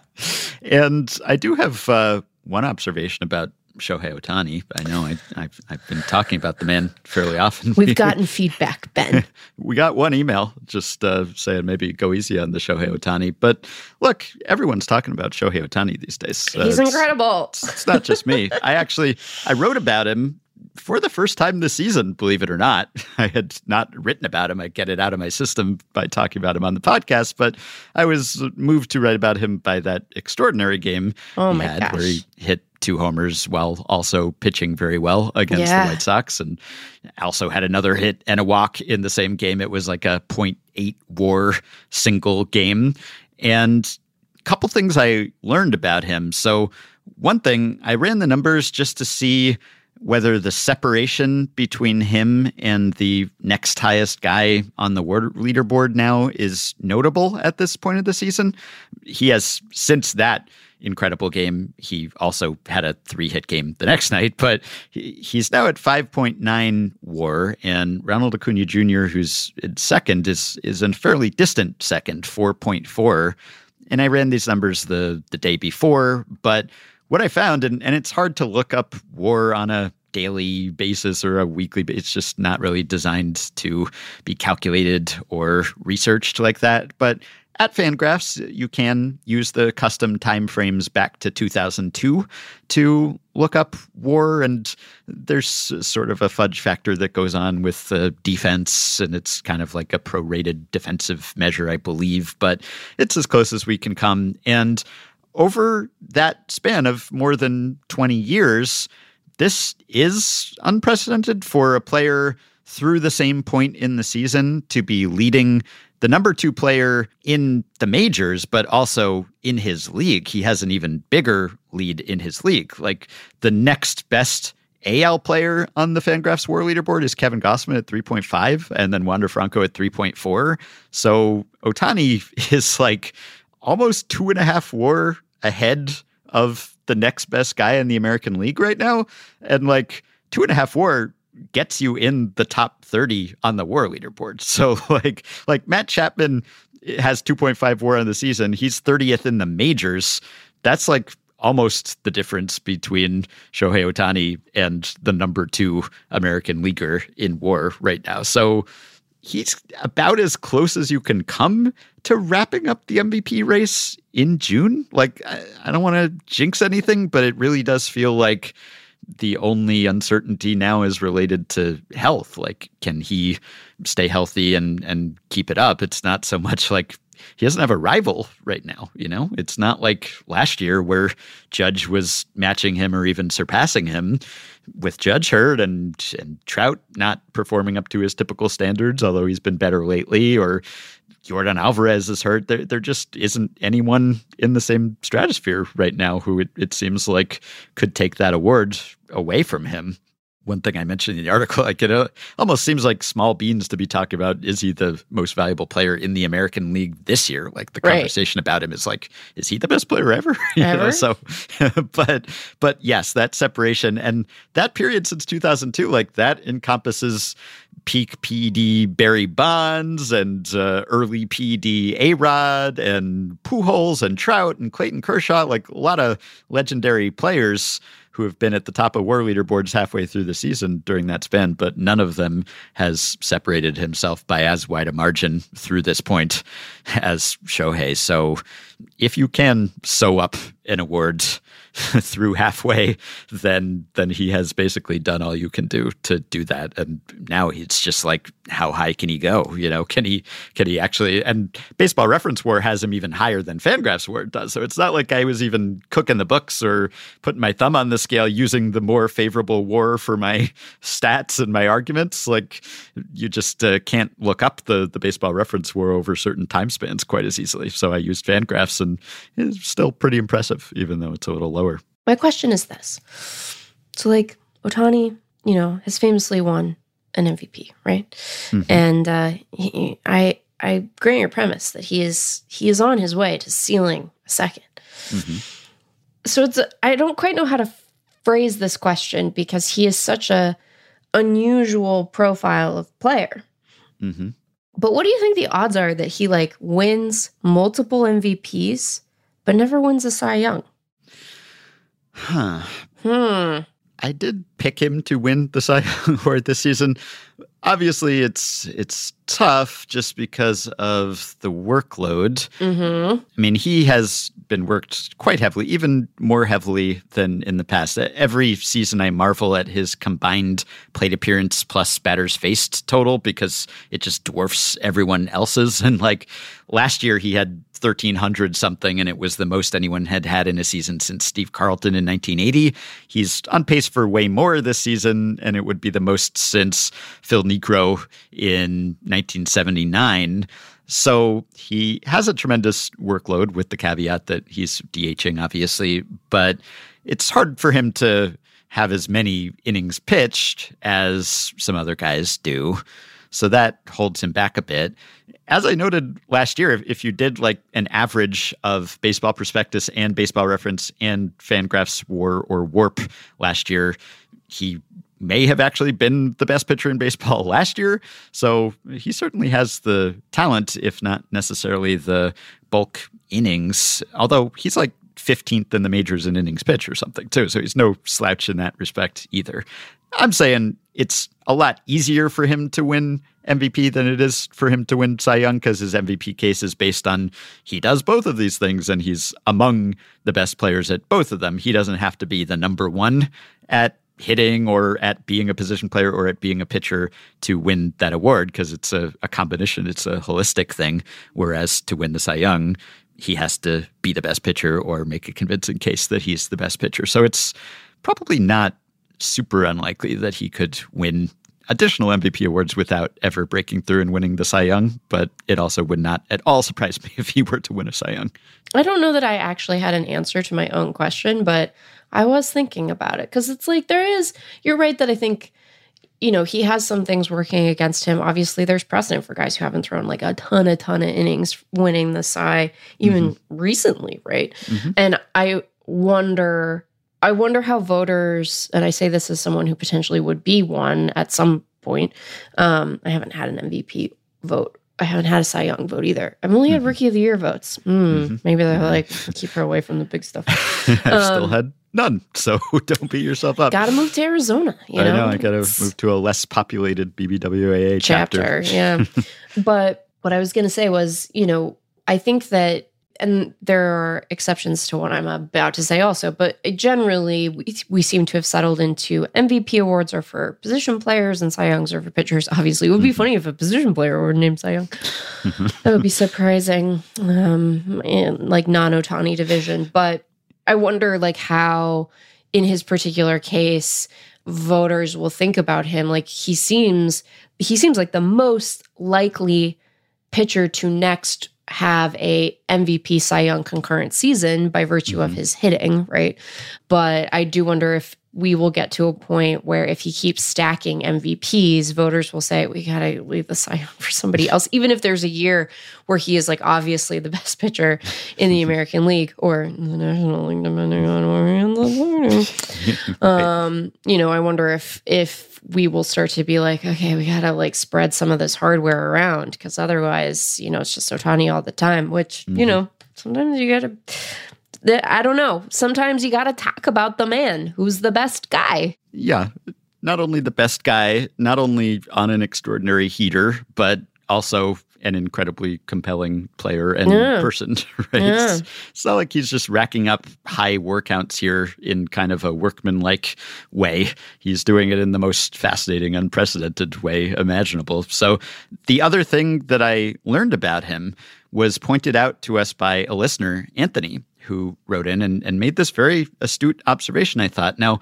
Speaker 1: and I do have uh, one observation about Shohei Ohtani. I know I, have I've been talking about the man fairly often.
Speaker 2: We've gotten feedback, Ben.
Speaker 1: we got one email just uh, saying maybe go easy on the Shohei Ohtani. But look, everyone's talking about Shohei Ohtani these days.
Speaker 2: Uh, He's incredible.
Speaker 1: It's, it's not just me. I actually I wrote about him for the first time this season, believe it or not. I had not written about him. I get it out of my system by talking about him on the podcast, but I was moved to write about him by that extraordinary game
Speaker 2: oh he
Speaker 1: had
Speaker 2: gosh.
Speaker 1: where he hit two homers while also pitching very well against yeah. the White Sox and also had another hit and a walk in the same game. It was like a 0.8 war single game. And a couple things I learned about him. So, one thing, I ran the numbers just to see whether the separation between him and the next highest guy on the leaderboard now is notable at this point of the season. He has, since that incredible game, he also had a three hit game the next night, but he's now at 5.9 war. And Ronald Acuna Jr., who's second, is, is in fairly distant second, 4.4. And I ran these numbers the, the day before, but what I found, and, and it's hard to look up war on a daily basis or a weekly basis. It's just not really designed to be calculated or researched like that. But at Fangraphs, you can use the custom timeframes back to 2002 to look up war. And there's sort of a fudge factor that goes on with the defense. And it's kind of like a prorated defensive measure, I believe. But it's as close as we can come. And over that span of more than 20 years, this is unprecedented for a player through the same point in the season to be leading the number two player in the majors, but also in his league. He has an even bigger lead in his league. Like the next best AL player on the Fangraphs War leaderboard is Kevin Gausman at 3.5, and then Wander Franco at 3.4. So Ohtani is like almost two and a half WAR ahead of the next best guy in the American League right now, and like two and a half WAR gets you in the top 30 on the war leaderboard. So like like Matt Chapman has 2.5 war on the season. He's 30th in the majors. That's like almost the difference between Shohei Ohtani and the number 2 American leaguer in war right now. So he's about as close as you can come to wrapping up the MVP race in June. Like I, I don't want to jinx anything, but it really does feel like the only uncertainty now is related to health. Like, can he stay healthy and and keep it up? It's not so much like he doesn't have a rival right now. You know, it's not like last year where Judge was matching him or even surpassing him. With Judge hurt and and Trout not performing up to his typical standards, although he's been better lately, or Yordan Alvarez is hurt. There, there just isn't anyone in the same stratosphere right now who it, it seems like could take that award away from him one thing I mentioned in the article, like it almost seems like small beans to be talking about. Is he the most valuable player in the American League this year? Like the conversation about him is like, is he the best player ever?
Speaker 2: ever? Know,
Speaker 1: so, but but yes, that separation and that period since 2002, like that encompasses peak PED Barry Bonds and uh, early PED A Rod and Pujols and Trout and Clayton Kershaw, like a lot of legendary players who have been at the top of war leaderboards halfway through the season during that span, but none of them has separated himself by as wide a margin through this point as Shohei. So if you can sew up an award through halfway, then then he has basically done all you can do to do that. And now it's just like, how high can he go? You know, can he can he actually? And Baseball Reference War has him even higher than Fangraphs War does. So it's not like I was even cooking the books or putting my thumb on the scale using the more favorable war for my stats and my arguments. Like you just uh, can't look up the the Baseball Reference War over certain time spans quite as easily. So I used Fangraphs, and it's still pretty impressive, even though it's a little lower.
Speaker 2: My question is this. So, like, Ohtani, you know, has famously won an MVP, right? Mm-hmm. And uh, he, I, I grant your premise that he is he is on his way to sealing a 2nd mm-hmm. So it's I don't quite know how to phrase this question because he is such a unusual profile of player. Mm-hmm. But what do you think the odds are that he like wins multiple MVPs but never wins a Cy Young?
Speaker 1: Huh.
Speaker 2: Hmm.
Speaker 1: I did pick him to win the Cy Young Award this season. Obviously, it's it's tough just because of the workload.
Speaker 2: Mm-hmm.
Speaker 1: I mean, he has been worked quite heavily, even more heavily than in the past. Every season, I marvel at his combined plate appearance plus batters faced total because it just dwarfs everyone else's. And like last year, he had 1300 something, and it was the most anyone had had in a season since Steve Carlton in 1980. He's on pace for way more this season, and it would be the most since Phil Niekro in 1979. So he has a tremendous workload with the caveat that he's DHing, obviously, but it's hard for him to have as many innings pitched as some other guys do. So that holds him back a bit. As I noted last year, if, you did like an average of Baseball Prospectus and Baseball Reference and Fangraphs War or Warp last year, he may have actually been the best pitcher in baseball last year. So he certainly has the talent, if not necessarily the bulk innings. Although he's like 15th in the majors in innings pitch or something too. So he's no slouch in that respect either. I'm saying it's a lot easier for him to win MVP than it is for him to win Cy Young because his MVP case is based on he does both of these things and he's among the best players at both of them. He doesn't have to be the number one at hitting or at being a position player or at being a pitcher to win that award because it's a, a combination, it's a holistic thing. Whereas to win the Cy Young, he has to be the best pitcher or make a convincing case that he's the best pitcher. So it's probably not super unlikely that he could win additional MVP awards without ever breaking through and winning the Cy Young, but it also would not at all surprise me if he were to win a Cy Young.
Speaker 2: I don't know that I actually had an answer to my own question, but I was thinking about it because it's like there is, you're right that I think, you know, he has some things working against him. Obviously, there's precedent for guys who haven't thrown like a ton, a ton of innings winning the Cy even mm-hmm. recently, right? Mm-hmm. And I wonder I wonder how voters, and I say this as someone who potentially would be one at some point. Um, I haven't had an MVP vote. I haven't had a Cy Young vote either. I've only had mm-hmm. Rookie of the Year votes. Mm, mm-hmm. Maybe they're like keep her away from the big stuff.
Speaker 1: I've um, still had none, so don't beat yourself up.
Speaker 2: Got to move to Arizona. You
Speaker 1: know?
Speaker 2: I know.
Speaker 1: I got to move to a less populated BBWAA chapter.
Speaker 2: chapter yeah, but what I was going to say was, you know, I think that and there are exceptions to what I'm about to say also, but generally we, we seem to have settled into MVP awards are for position players and Cy Youngs are for pitchers. Obviously, it would be mm-hmm. funny if a position player were named Cy Young. Mm-hmm. that would be surprising, um, in like non Ohtani division. But I wonder like how in his particular case voters will think about him. Like he seems he seems like the most likely pitcher to next have a MVP Cy Young concurrent season by virtue mm-hmm. of his hitting, right? But I do wonder if we will get to a point where if he keeps stacking MVPs, voters will say we got to leave the Cy Young for somebody else, even if there's a year where he is like obviously the best pitcher in the American League or the National League, depending on where he ends up Um, you know, I wonder if if we will start to be like, okay, we got to like spread some of this hardware around because otherwise, you know, it's just Ohtani all the time. Which mm-hmm. you know, sometimes you got to I don't know. Sometimes you got to talk about the man who's the best guy.
Speaker 1: Yeah. Not only the best guy, not only on an extraordinary heater, but also an incredibly compelling player and yeah. person, right? Yeah. It's, it's, not like he's just racking up high work counts here in kind of a workman-like way. He's doing it in the most fascinating, unprecedented way imaginable. So the other thing that I learned about him was pointed out to us by a listener, Anthony, who wrote in and, and made this very astute observation, I thought. Now,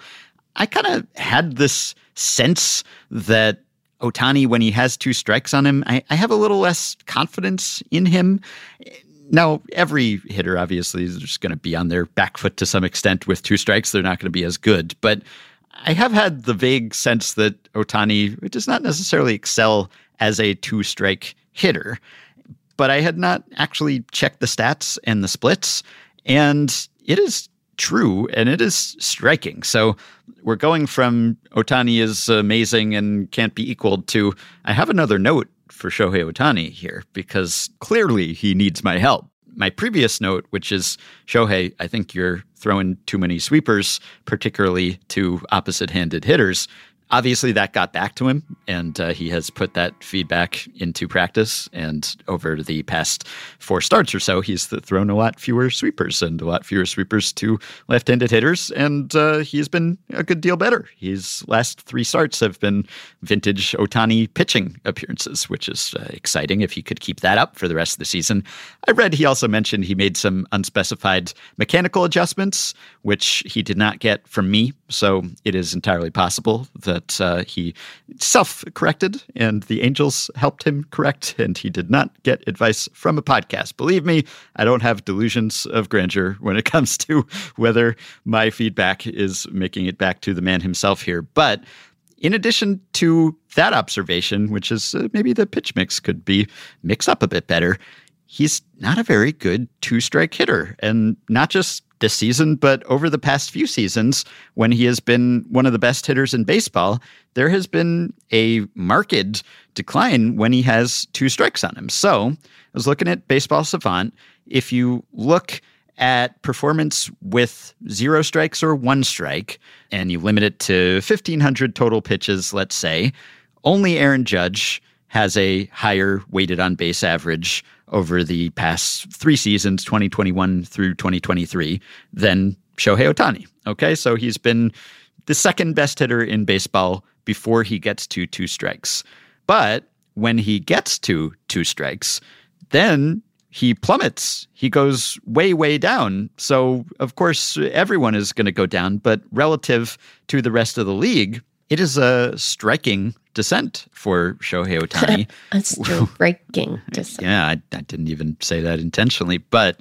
Speaker 1: I kind of had this sense that Ohtani, when he has two strikes on him, I, I have a little less confidence in him. Now, every hitter obviously is just going to be on their back foot to some extent with two strikes. They're not going to be as good. But I have had the vague sense that Ohtani does not necessarily excel as a two strike hitter. But I had not actually checked the stats and the splits. And it is true and it is striking. So we're going from Ohtani is amazing and can't be equaled to I have another note for Shohei Ohtani here because clearly he needs my help. My previous note, which is Shohei, I think you're throwing too many sweepers, particularly to opposite handed hitters obviously that got back to him and uh, he has put that feedback into practice and over the past four starts or so he's thrown a lot fewer sweepers and a lot fewer sweepers to left-handed hitters and uh, he's been a good deal better. His last three starts have been vintage Ohtani pitching appearances which is uh, exciting if he could keep that up for the rest of the season. I read he also mentioned he made some unspecified mechanical adjustments which he did not get from me so it is entirely possible that that uh, he self corrected and the angels helped him correct, and he did not get advice from a podcast. Believe me, I don't have delusions of grandeur when it comes to whether my feedback is making it back to the man himself here. But in addition to that observation, which is uh, maybe the pitch mix could be mixed up a bit better, he's not a very good two strike hitter. And not just this season, but over the past few seasons, when he has been one of the best hitters in baseball, there has been a marked decline when he has two strikes on him. So I was looking at Baseball Savant. If you look at performance with zero strikes or one strike, and you limit it to 1,500 total pitches, let's say, only Aaron Judge has a higher weighted on base average over the past three seasons, 2021 through 2023, than Shohei Ohtani. Okay, so he's been the second best hitter in baseball before he gets to two strikes. But when he gets to two strikes, then he plummets. He goes way, way down. So, of course, everyone is going to go down. But relative to the rest of the league, it is a striking descent for Shohei Ohtani.
Speaker 2: a striking descent.
Speaker 1: yeah, I, I didn't even say that intentionally. But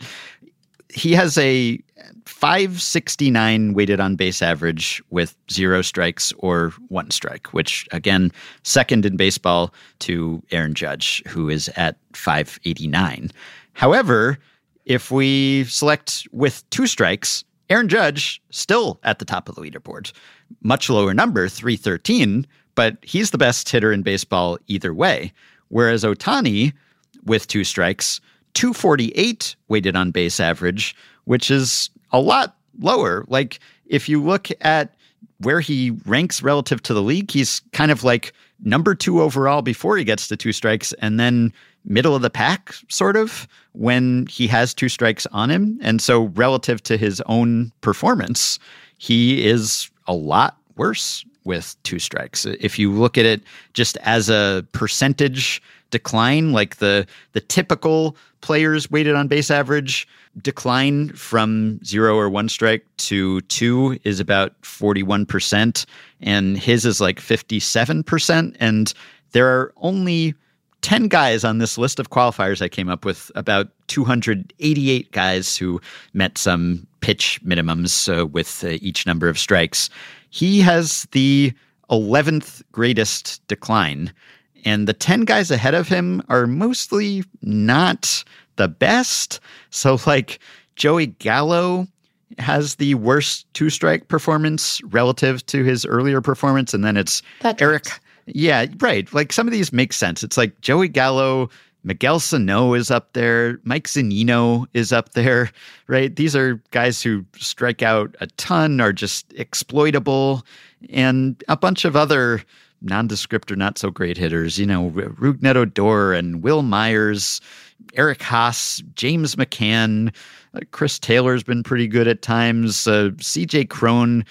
Speaker 1: he has a 569 weighted on base average with zero strikes or one strike, which again, second in baseball to Aaron Judge, who is at 589. However, if we select with two strikes, Aaron Judge still at the top of the leaderboard. Much lower number, 313, but he's the best hitter in baseball either way. Whereas Ohtani, with two strikes, 248 weighted on base average, which is a lot lower. Like if you look at where he ranks relative to the league, he's kind of like number two overall before he gets to two strikes, and then middle of the pack, sort of, when he has two strikes on him. And so, relative to his own performance, he is a lot worse with two strikes. If you look at it just as a percentage decline, like the the typical players weighted on base average decline from zero or one strike to two is about 41%, and his is like 57%. And there are only 10 guys on this list of qualifiers I came up with, about 288 guys who met some pitch minimums uh, with uh, each number of strikes. He has the 11th greatest decline. And the 10 guys ahead of him are mostly not the best. So, like, Joey Gallo has the worst two strike performance relative to his earlier performance. And then it's
Speaker 2: That
Speaker 1: Eric. Yeah, right. Like some of these make sense. It's like Joey Gallo, Miguel Sano is up there, Mike Zunino is up there, right? These are guys who strike out a ton, are just exploitable, and a bunch of other nondescript or not so great hitters. You know, Rougned Odor and Wil Myers, Eric Haase, James McCann, uh, Chris Taylor's been pretty good at times. Uh, CJ Cron,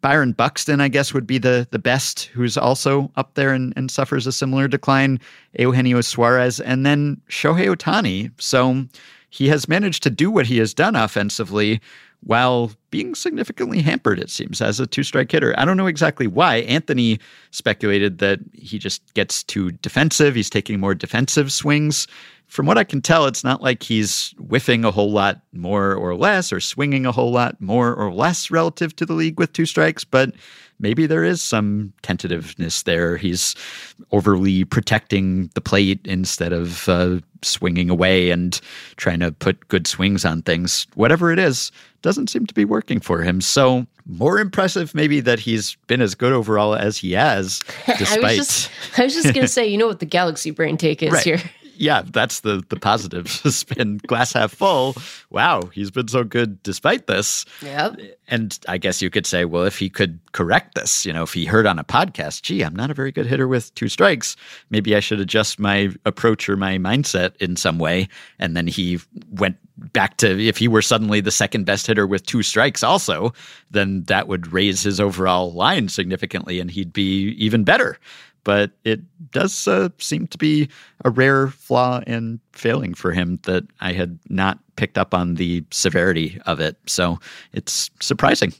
Speaker 1: Byron Buxton, I guess, would be the the best, who's also up there and, and suffers a similar decline. Eugenio Suarez, and then Shohei Ohtani. So he has managed to do what he has done offensively while being significantly hampered, it seems, as a two strike hitter. I don't know exactly why. Anthony speculated that he just gets too defensive. He's taking more defensive swings. From what I can tell, it's not like he's whiffing a whole lot more or less or swinging a whole lot more or less relative to the league with two strikes, but maybe there is some tentativeness there. He's overly protecting the plate instead of uh, swinging away and trying to put good swings on things. Whatever it is, doesn't seem to be working for him. So, more impressive maybe that he's been as good overall as he has, despite.
Speaker 2: I was just, I was just gonna say, you know what the galaxy brain take is
Speaker 1: Right.
Speaker 2: here.
Speaker 1: Yeah, that's the the positive spin. Glass half full. Wow, he's been so good despite this.
Speaker 2: Yep.
Speaker 1: And I guess you could say, well, if he could correct this, you know, if he heard on a podcast, gee, I'm not a very good hitter with two strikes, maybe I should adjust my approach or my mindset in some way. And then he went back to if he were suddenly the second best hitter with two strikes also, then that would raise his overall line significantly and he'd be even better. But it does uh, seem to be a rare flaw and failing for him that I had not picked up on the severity of it. So it's surprising.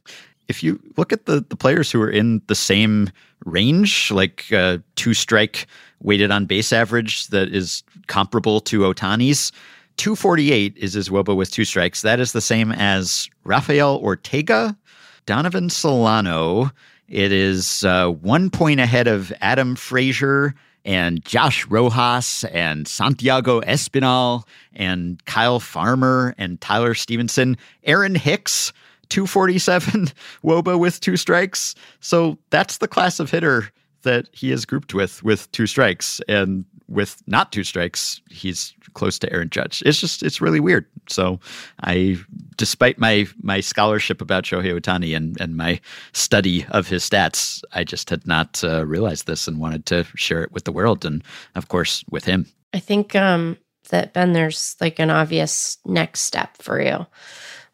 Speaker 1: If you look at the, the players who are in the same range, like uh, two strike weighted on base average that is comparable to Ohtani's, 248 is his wOBA with two strikes. That is the same as Rafael Ortega, Donovan Solano. It is uh, one point ahead of Adam Frazier and Josh Rojas and Santiago Espinal and Kyle Farmer and Tyler Stephenson. Aaron Hicks, 247 wOBA with two strikes. So that's the class of hitter that he is grouped with with two strikes, and with not two strikes, he's close to Aaron Judge. It's just it's really weird. So I, despite my my scholarship about Shohei Ohtani and and my study of his stats, I just had not uh, realized this and wanted to share it with the world, and of course with him.
Speaker 2: I think um, that Ben, there's like an obvious next step for you,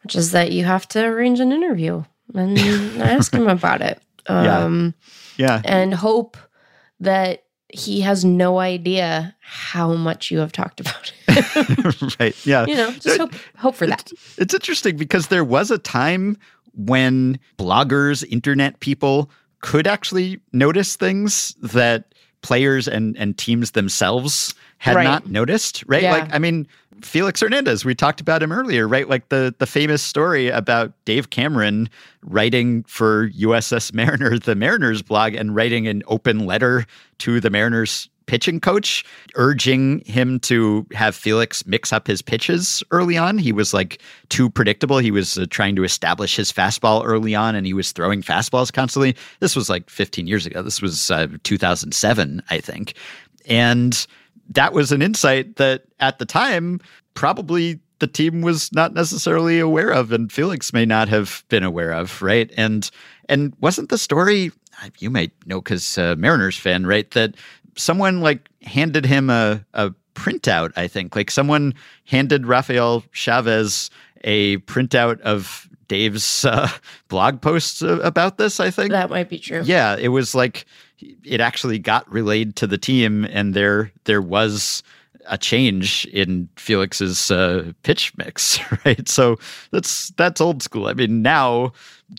Speaker 2: which is that you have to arrange an interview and ask him about it.
Speaker 1: Um, yeah. yeah.
Speaker 2: And hope that he has no idea how much you have talked about
Speaker 1: it. right. Yeah.
Speaker 2: You know, just hope, hope for that.
Speaker 1: It's, it's interesting because there was a time when bloggers, internet people could actually notice things that players and, and teams themselves had right. not noticed, right? Yeah. Like, I mean, Felix Hernandez, we talked about him earlier, right? Like the the famous story about Dave Cameron writing for USS Mariner, the Mariners blog, and writing an open letter to the Mariners pitching coach, urging him to have Felix mix up his pitches early on. He was like too predictable. He was uh, trying to establish his fastball early on, and he was throwing fastballs constantly. This was like 15 years ago. This was uh, 2007, I think, and that was an insight that at the time probably the team was not necessarily aware of and Felix may not have been aware of, right? And and wasn't the story you might know cuz uh, Mariners fan, right, that someone like handed him a a printout, I think. Like someone handed Rafael Chaves a printout of Dave's uh, blog posts about this, I think.
Speaker 2: That might be true.
Speaker 1: Yeah, it was like it actually got relayed to the team, and there there was a change in Felix's uh, pitch mix, right? So that's that's old school. I mean, now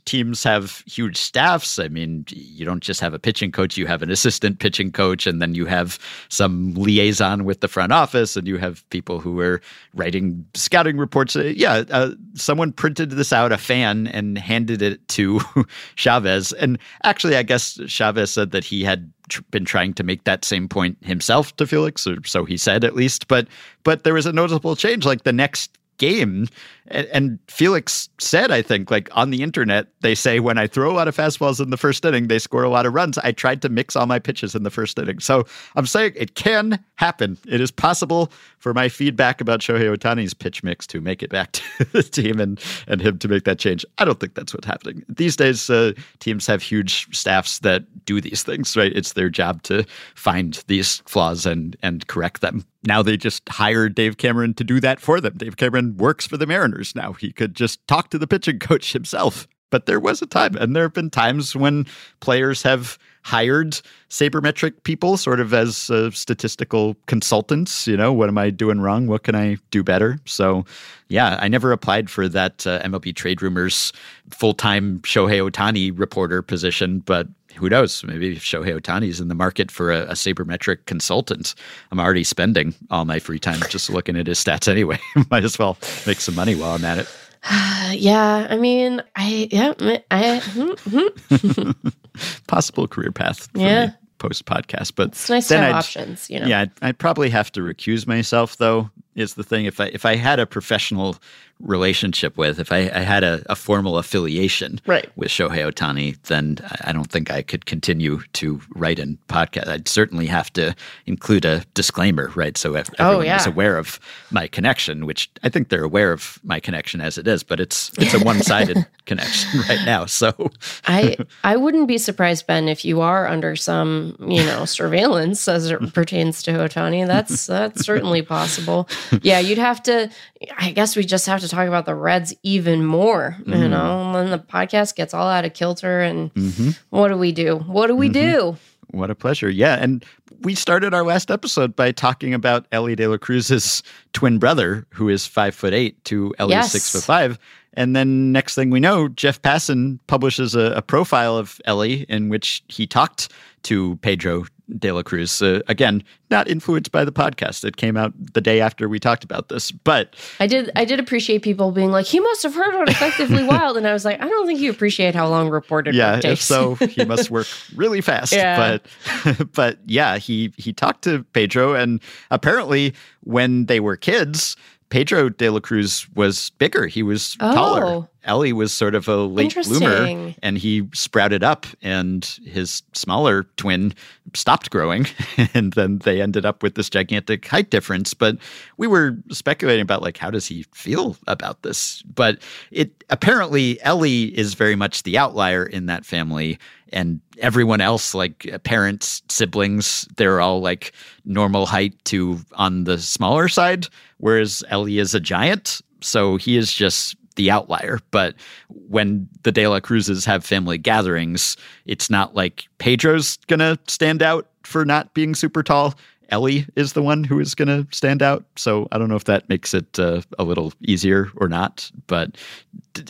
Speaker 1: teams have huge staffs. I mean, you don't just have a pitching coach, you have an assistant pitching coach, and then you have some liaison with the front office, and you have people who are writing scouting reports. Uh, yeah, uh, someone printed this out, a fan, and handed it to Chaves. And actually, I guess Chaves said that he had been trying to make that same point himself to Felix, or so he said at least. But but there was a noticeable change. Like the next game. And, Felix said, I think, like on the internet, they say when I throw a lot of fastballs in the first inning, they score a lot of runs. I tried to mix all my pitches in the first inning. So I'm saying it can happen. It is possible for my feedback about Shohei Ohtani's pitch mix to make it back to the team and, and him to make that change. I don't think that's what's happening. These days, uh, teams have huge staffs that do these things, right? It's their job to find these flaws and, and correct them now they just hired Dave Cameron to do that for them. Dave Cameron works for the Mariners now. He could just talk to the pitching coach himself. But there was a time, and there have been times when players have hired sabermetric people sort of as uh, statistical consultants. You know, what am I doing wrong? What can I do better? So, yeah, I never applied for that uh, MLB Trade Rumors full time Shohei Ohtani reporter position, but who knows? Maybe Shohei Ohtani is in the market for a, a sabermetric consultant. I'm already spending all my free time just looking at his stats anyway. Might as well make some money while I'm at it.
Speaker 2: yeah, I mean, I yeah, I hmm, hmm.
Speaker 1: possible career path. yeah. Post podcast, but
Speaker 2: it's nice to have I'd, options. You know,
Speaker 1: yeah, I'd, I'd probably have to recuse myself though. Is the thing if I if I had a professional relationship with, if I, I had a, a, formal affiliation
Speaker 2: right.
Speaker 1: with Shohei Ohtani, then I don't think I could continue to write in podcast. I'd certainly have to include a disclaimer, right? So if oh, everyone oh, yeah. is aware of my connection, which I think they're aware of my connection as it is, but it's it's a one sided connection right now. So
Speaker 2: I I wouldn't be surprised, Ben, if you are under some you know surveillance as it pertains to Ohtani. That's that's certainly possible. Yeah, you'd have to. I guess we just have to talk about the Reds even more, mm-hmm. you know, when the podcast gets all out of kilter. And mm-hmm. what do we do? What do we mm-hmm. do?
Speaker 1: What a pleasure. Yeah. And we started our last episode by talking about Elly De La Cruz's twin brother, who is five foot eight to Elly's yes. six foot five. And then next thing we know, Jeff Passan publishes a, a profile of Elly in which he talked to Pedro De La Cruz. Uh, again, not influenced by the podcast. It came out the day after we talked about this, but
Speaker 2: I did. I did appreciate people being like, "He must have heard on Effectively Wild," and I was like, "I don't think you appreciate how long reported
Speaker 1: yeah,
Speaker 2: takes."
Speaker 1: if so, he must work really fast. yeah. But, but yeah, he he talked to Pedro, and apparently, when they were kids, Pedro de la Cruz was bigger. He was oh. taller. Elly was sort of a late bloomer and he sprouted up and his smaller twin stopped growing and then they ended up with this gigantic height difference. But we were speculating about like how does he feel about this? But it apparently Elly is very much the outlier in that family and everyone else like parents siblings they're all like normal height to on the smaller side whereas Elly is a giant. So he is just the outlier. But when the De La Cruzes have family gatherings, it's not like Pedro's gonna stand out for not being super tall. Elly is the one who is going to stand out. So I don't know if that makes it uh, a little easier or not, but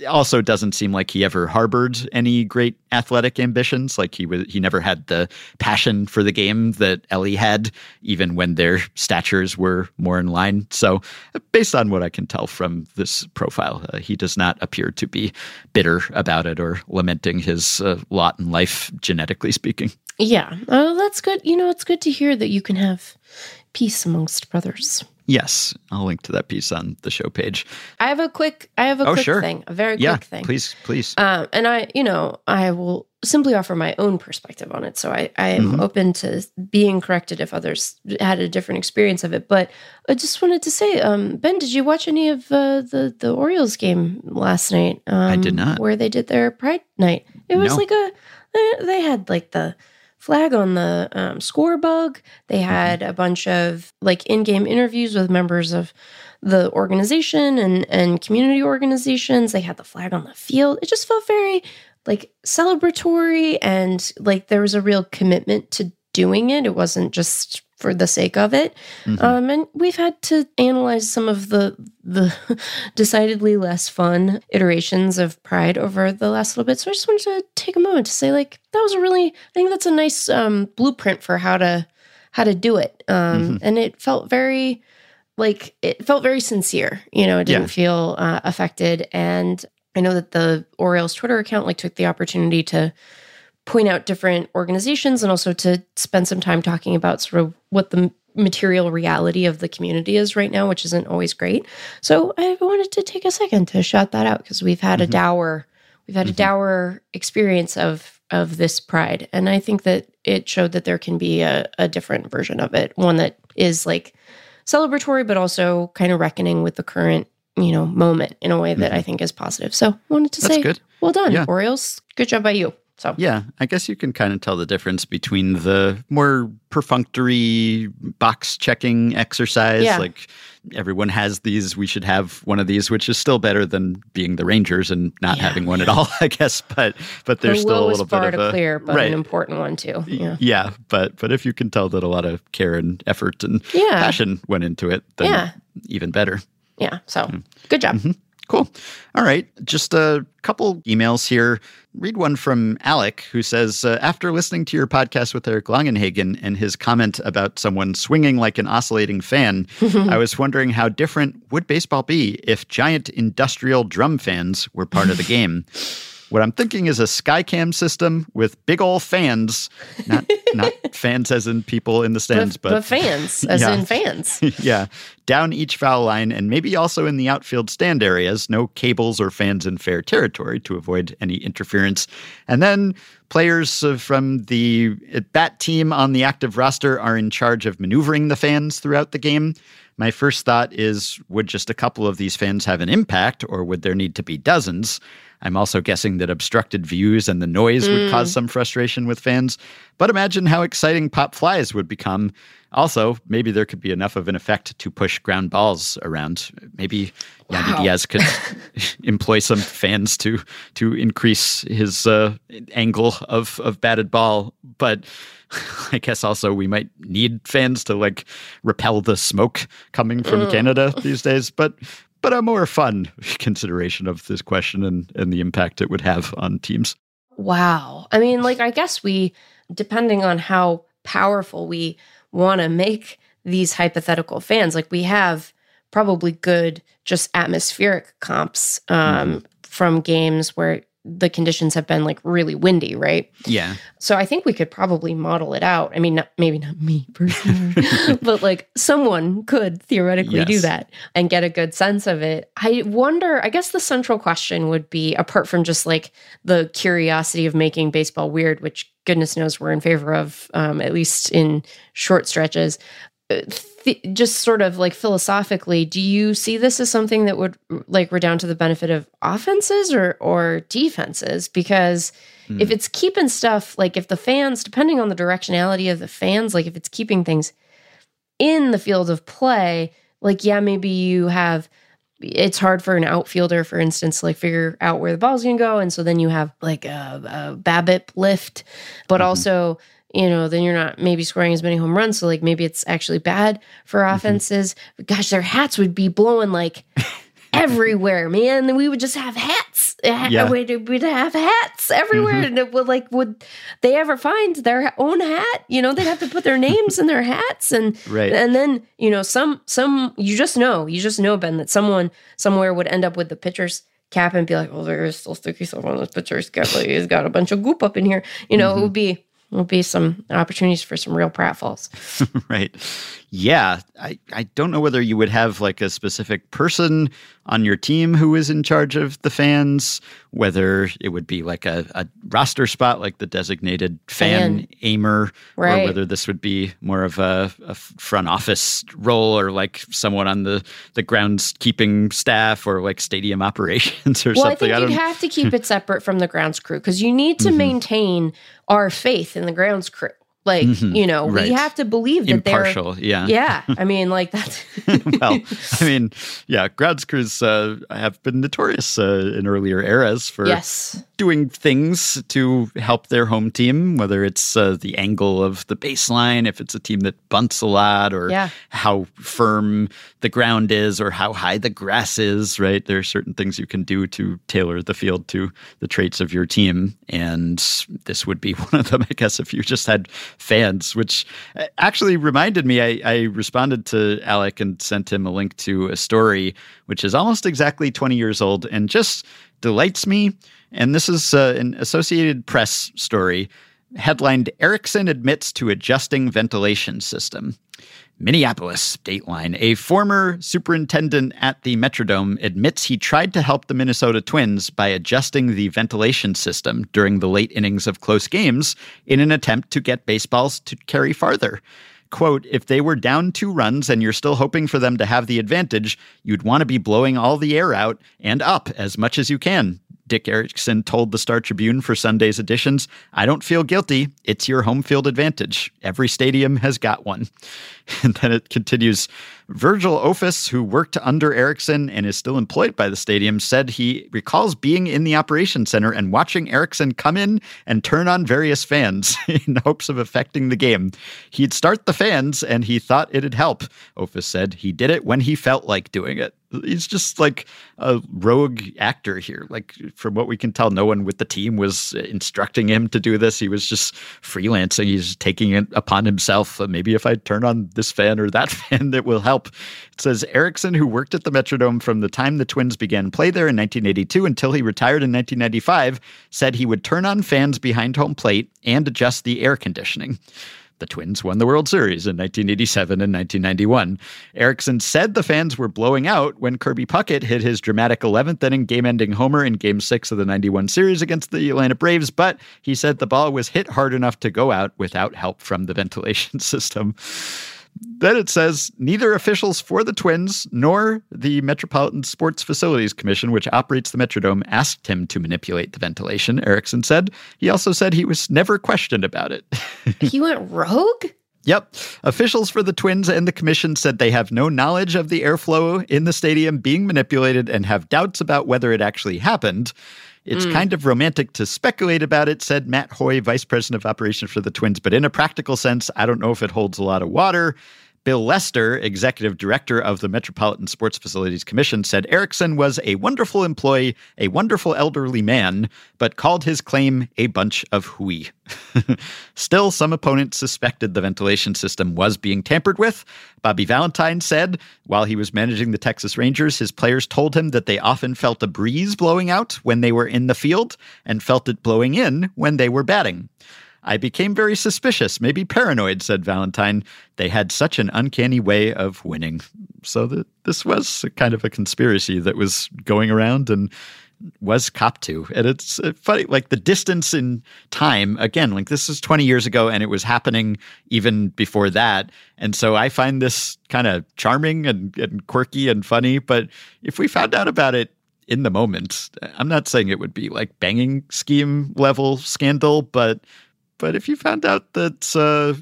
Speaker 1: also doesn't seem like he ever harbored any great athletic ambitions. Like he was, he never had the passion for the game that Elly had, even when their statures were more in line. So, based on what I can tell from this profile, uh, he does not appear to be bitter about it or lamenting his uh, lot in life, genetically speaking.
Speaker 2: Yeah. Oh, that's good. You know, it's good to hear that you can have peace amongst brothers.
Speaker 1: Yes, I'll link to that piece on the show page.
Speaker 2: I have a quick, I have a oh, quick sure. thing, a very yeah, quick thing.
Speaker 1: Please, please.
Speaker 2: Um, and I, you know, I will simply offer my own perspective on it. So I, I am mm-hmm. open to being corrected if others had a different experience of it. But I just wanted to say, um, Ben, did you watch any of uh, the the Orioles game last night? Um, I
Speaker 1: did not.
Speaker 2: Where they did their Pride night. It was no. like a, they had like the flag on the um, score bug. They mm-hmm. had a bunch of like in-game interviews with members of the organization and and community organizations. They had the flag on the field. It just felt very like celebratory and like there was a real commitment to doing it. It wasn't just for the sake of it. Mm-hmm. Um, and we've had to analyze some of the the decidedly less fun iterations of Pride over the last little bit. So I just wanted to take a moment to say, like, that was a really, I think that's a nice um, blueprint for how to how to do it. Um, mm-hmm. And it felt very like it felt very sincere. You know, it didn't yeah. feel uh, affected. And I know that the Orioles Twitter account like took the opportunity to point out different organizations and also to spend some time talking about sort of what the material reality of the community is right now, which isn't always great. So I wanted to take a second to shout that out because we've had mm-hmm. a dour, we've had mm-hmm. a dour experience of of this pride, and I think that it showed that there can be a, a different version of it, one that is like celebratory, but also kind of reckoning with the current you know moment in a way that mm-hmm. I think is positive. So wanted to
Speaker 1: That's
Speaker 2: say,
Speaker 1: good.
Speaker 2: well done, yeah. Orioles. Good job by you. So
Speaker 1: yeah, I guess you can kind of tell the difference between the more perfunctory box checking exercise, yeah. like everyone has these, we should have one of these, which is still better than being the Rangers and not yeah, having one at all, I guess. But but there's the still a little bit of a
Speaker 2: clear, but right. an important one too.
Speaker 1: Yeah. yeah, but but if you can tell that a lot of care and effort and yeah. passion went into it, then even better.
Speaker 2: Yeah. So mm. good job. Mm-hmm.
Speaker 1: Cool. All right. Just a couple emails here. Read one from Alec, who says uh, After listening to your podcast with Eric Longenhagen and his comment about someone swinging like an oscillating fan, I was wondering how different would baseball be if giant industrial drum fans were part of the game? What I'm thinking is a Skycam system with big old fans, not not fans as in people in the stands, but,
Speaker 2: but fans as yeah. in fans.
Speaker 1: yeah, down each foul line and maybe also in the outfield stand areas. No cables or fans in fair territory to avoid any interference. And then players from the uh, bat team on the active roster are in charge of maneuvering the fans throughout the game. My first thought is would just a couple of these fans have an impact, or would there need to be dozens? I'm also guessing that obstructed views and the noise mm. would cause mm. some frustration with fans. But imagine how exciting pop flies would become. Also, maybe there could be enough of an effect to push ground balls around. Maybe wow. Yandy Diaz could employ some fans to to increase his uh, angle of of batted ball. But I guess also we might need fans to like repel the smoke coming from. Canada these days. But but a more fun consideration of this question and, and the impact it would have on teams.
Speaker 2: Wow. I mean, like, I guess we, depending on how powerful we want to make these hypothetical fans, like, we have probably good, just atmospheric comps um, mm-hmm. from games where the conditions have been like really windy, right?
Speaker 1: Yeah.
Speaker 2: So I think we could probably model it out. I mean, not, maybe not me personally, but like someone could theoretically yes. do that and get a good sense of it. I wonder, I guess the central question would be apart from just like the curiosity of making baseball weird, which goodness knows we're in favor of, um, at least in short stretches. Uh, th- just sort of like philosophically, do you see this as something that would like redound to the benefit of offenses or or defenses? Because mm. if it's keeping stuff like if the fans, depending on the directionality of the fans, like if it's keeping things in the field of play, like yeah, maybe you have it's hard for an outfielder, for instance, to like figure out where the ball's gonna go, and so then you have like a, a BABIP lift, but mm-hmm. also you know, then you're not maybe scoring as many home runs. So like maybe it's actually bad for mm-hmm. offenses. Mm-hmm. Gosh, their hats would be blowing like everywhere, man. We would just have hats. Yeah. We'd, we'd have hats everywhere. Mm-hmm. And it would like, would they ever find their own hat? You know, they'd have to put their names in their hats. And,
Speaker 1: right.
Speaker 2: and then, you know, some, some, you just know, you just know, Ben, that someone somewhere would end up with the pitcher's cap and be like, oh, there is still sticky stuff on this pitcher's cap. Like, he's got a bunch of goop up in here. You know, mm-hmm. it would be, will be some opportunities for some real pratfalls.
Speaker 1: right. Yeah. I, I don't know whether you would have like a specific person on your team who is in charge of the fans, whether it would be like a, a roster spot, like the designated fan, fan. aimer, right. or whether this would be more of a, a, front office role or like someone on the, the groundskeeping staff or like stadium operations or
Speaker 2: well,
Speaker 1: something.
Speaker 2: I think I you'd have to keep it separate from the grounds crew because you need to mm-hmm. maintain our faith in the grounds crew. Like, mm-hmm. you know, right. we have to believe that
Speaker 1: Impartial,
Speaker 2: they're
Speaker 1: yeah.
Speaker 2: Yeah. I mean, like that's
Speaker 1: well, I mean, yeah, grounds crews uh, have been notorious uh, in earlier eras for
Speaker 2: yes
Speaker 1: doing things to help their home team, whether it's uh, the angle of the baseline, if it's a team that bunts a lot, or
Speaker 2: yeah.
Speaker 1: how firm the ground is, or how high the grass is, right? There are certain things you can do to tailor the field to the traits of your team. And this would be one of them, I guess, if you just had fans, which uh, actually reminded me, I, I responded to Alec and sent him a link to a story, which is almost exactly 20 years old and just delights me and this is uh, an Associated Press story headlined Erickson admits to adjusting ventilation system. Minneapolis, Dateline. A former superintendent at the Metrodome admits he tried to help the Minnesota Twins by adjusting the ventilation system during the late innings of close games in an attempt to get baseballs to carry farther. Quote, if they were down two runs and you're still hoping for them to have the advantage, you'd want to be blowing all the air out and up as much as you can, Dick Erickson told the Star Tribune for Sunday's editions, I don't feel guilty. It's your home field advantage. Every stadium has got one. And then it continues Virgil Ofis, who worked under Erickson and is still employed by the stadium, said he recalls being in the operations center and watching Erickson come in and turn on various fans in hopes of affecting the game. He'd start the fans and he thought it'd help. Ofis said he did it when he felt like doing it he's just like a rogue actor here. Like from what we can tell, no one with the team was instructing him to do this. He was just freelancing. He's taking it upon himself. Maybe if I turn on this fan or that fan, it will help. It says Erickson, who worked at the Metrodome from the time the Twins began play there in 1982 until he retired in 1995, said he would turn on fans behind home plate and adjust the air conditioning. The Twins won the World Series in 1987 and 1991. Erickson said the fans were blowing out when Kirby Puckett hit his dramatic 11th inning game ending homer in Game 6 of the 91 series against the Atlanta Braves, but he said the ball was hit hard enough to go out without help from the ventilation system. Then it says neither officials for the Twins nor the Metropolitan Sports Facilities Commission, which operates the Metrodome, asked him to manipulate the ventilation, Erickson said. He also said he was never questioned about it.
Speaker 2: he went rogue?
Speaker 1: Yep. Officials for the Twins and the Commission said they have no knowledge of the airflow in the stadium being manipulated and have doubts about whether it actually happened. It's mm. kind of romantic to speculate about it, said Matt Hoy, vice president of operations for the Twins. But in a practical sense, I don't know if it holds a lot of water. Bill Lester, executive director of the Metropolitan Sports Facilities Commission, said Erickson was a wonderful employee, a wonderful elderly man, but called his claim a bunch of hooey. Still, some opponents suspected the ventilation system was being tampered with. Bobby Valentine said while he was managing the Texas Rangers, his players told him that they often felt a breeze blowing out when they were in the field and felt it blowing in when they were batting. I became very suspicious, maybe paranoid, said Valentine. They had such an uncanny way of winning. So that this was kind of a conspiracy that was going around and was copped to. And it's uh, funny, like the distance in time, again, like this is 20 years ago and it was happening even before that. And so I find this kind of charming and, and quirky and funny. But if we found out about it in the moment, I'm not saying it would be like banging scheme level scandal, but but if you found out that uh,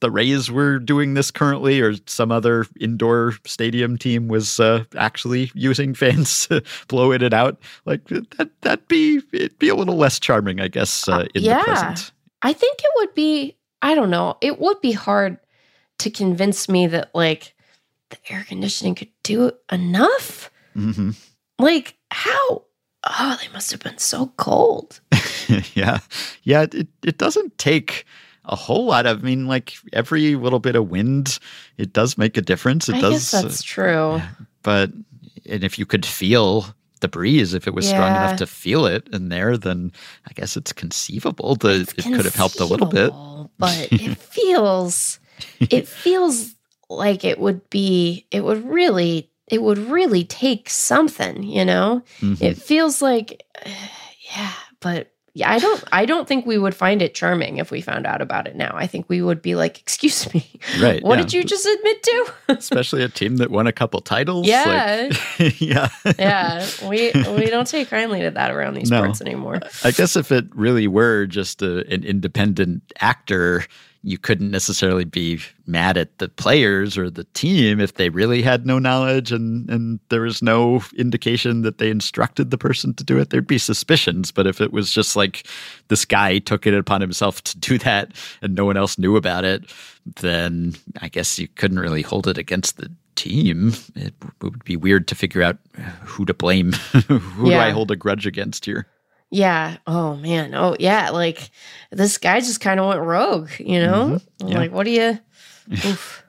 Speaker 1: the Rays were doing this currently, or some other indoor stadium team was uh, actually using fans to blow it out, like that, that'd be it'd be a little less charming, I guess, uh, in
Speaker 2: yeah.
Speaker 1: the present.
Speaker 2: I think it would be. I don't know. It would be hard to convince me that like the air conditioning could do enough.
Speaker 1: Mm-hmm.
Speaker 2: Like how? Oh, they must have been so cold.
Speaker 1: yeah, yeah. It it doesn't take a whole lot of. I mean, like every little bit of wind, it does make a difference. It
Speaker 2: I
Speaker 1: does.
Speaker 2: guess that's uh, true.
Speaker 1: but and if you could feel the breeze, if it was strong enough to feel it in there, then I guess it's conceivable that it could have helped a little bit.
Speaker 2: But it feels it feels like it would be it would really it would really take something you know
Speaker 1: Mhm.
Speaker 2: it feels like yeah but yeah i don't i don't think we would find it charming if we found out about it now i think we would be like excuse me
Speaker 1: Right,
Speaker 2: what
Speaker 1: yeah.
Speaker 2: did you just admit to
Speaker 1: Especially a team that won a couple titles.
Speaker 2: Yeah.
Speaker 1: like- yeah.
Speaker 2: yeah we we don't take kindly to that around these
Speaker 1: No.
Speaker 2: sports anymore
Speaker 1: I guess if it really were just a, an independent actor, you couldn't necessarily be mad at the players or the team if they really had no knowledge and, and there was no indication that they instructed the person to do it. There'd be suspicions. But if it was just like this guy took it upon himself to do that and no one else knew about it, then I guess you couldn't really hold it against the team. It would be weird to figure out who to blame. who do I hold a grudge against here?
Speaker 2: Yeah. Oh man. Oh yeah. Like this guy just kind of went rogue. You know.
Speaker 1: Mhm. Yeah.
Speaker 2: Like what do you? Oof.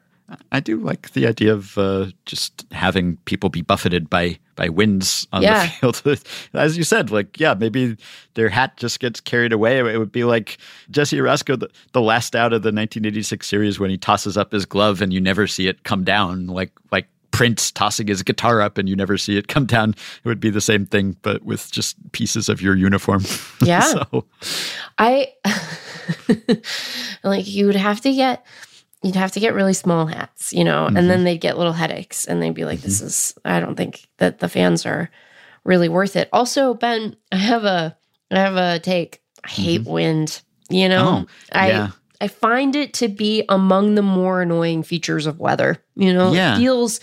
Speaker 1: I do like the idea of uh, just having people be buffeted by by winds on
Speaker 2: Yeah.
Speaker 1: the field. As you said, like yeah, maybe their hat just gets carried away. It would be like Jesse Orosco, the, the last out of the 1986 series, when he tosses up his glove and you never see it come down, like like Prince tossing his guitar up and you never see it come down. It would be the same thing, but with just pieces of your uniform.
Speaker 2: Yeah.
Speaker 1: so
Speaker 2: I like you would have to get you'd have to get really small hats, you know, and then mm-hmm. they'd get little headaches and they'd be like, This mm-hmm. is I don't think that the fans are really worth it. Also, Ben, I have a I have a take. I hate mm-hmm. wind. You know?
Speaker 1: Oh,
Speaker 2: I
Speaker 1: yeah.
Speaker 2: I find it to be among the more annoying features of weather. You know,
Speaker 1: Yeah.
Speaker 2: it feels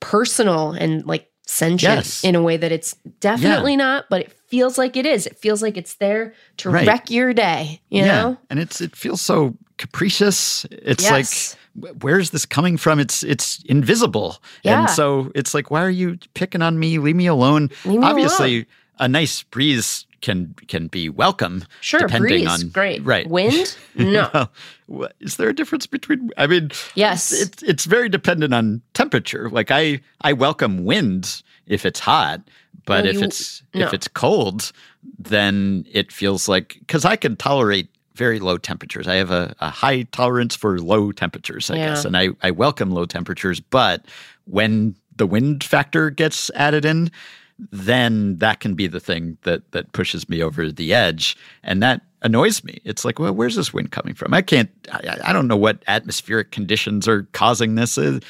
Speaker 2: personal and like sentient
Speaker 1: Yes.
Speaker 2: in a way that it's definitely not, but it feels like it is. It feels like it's there to
Speaker 1: Right.
Speaker 2: wreck your day, you know?
Speaker 1: and it's it feels so capricious. It's
Speaker 2: Yes.
Speaker 1: like where's this coming from? It's it's invisible,
Speaker 2: Yeah.
Speaker 1: and so it's like why are you picking on me? Leave me alone.
Speaker 2: Leave me
Speaker 1: Obviously, a nice breeze can can be welcome.
Speaker 2: Sure,
Speaker 1: depending
Speaker 2: breeze,
Speaker 1: on
Speaker 2: great.
Speaker 1: right.
Speaker 2: Wind? No.
Speaker 1: Well, is there a difference between? I mean,
Speaker 2: Yes.
Speaker 1: it's it's very dependent on temperature. Like I I welcome wind if it's hot, but
Speaker 2: No,
Speaker 1: if
Speaker 2: you-
Speaker 1: it's
Speaker 2: no.
Speaker 1: if it's cold, then it feels like because I can tolerate very low temperatures. I have a, a high tolerance for low temperatures, I
Speaker 2: Yeah.
Speaker 1: guess, and I I welcome low temperatures. But when the wind factor gets added in, then that can be the thing that that pushes me over the edge, and that annoys me. It's like, well, where's this wind coming from? I can't. I, I don't know what atmospheric conditions are causing this. Uh,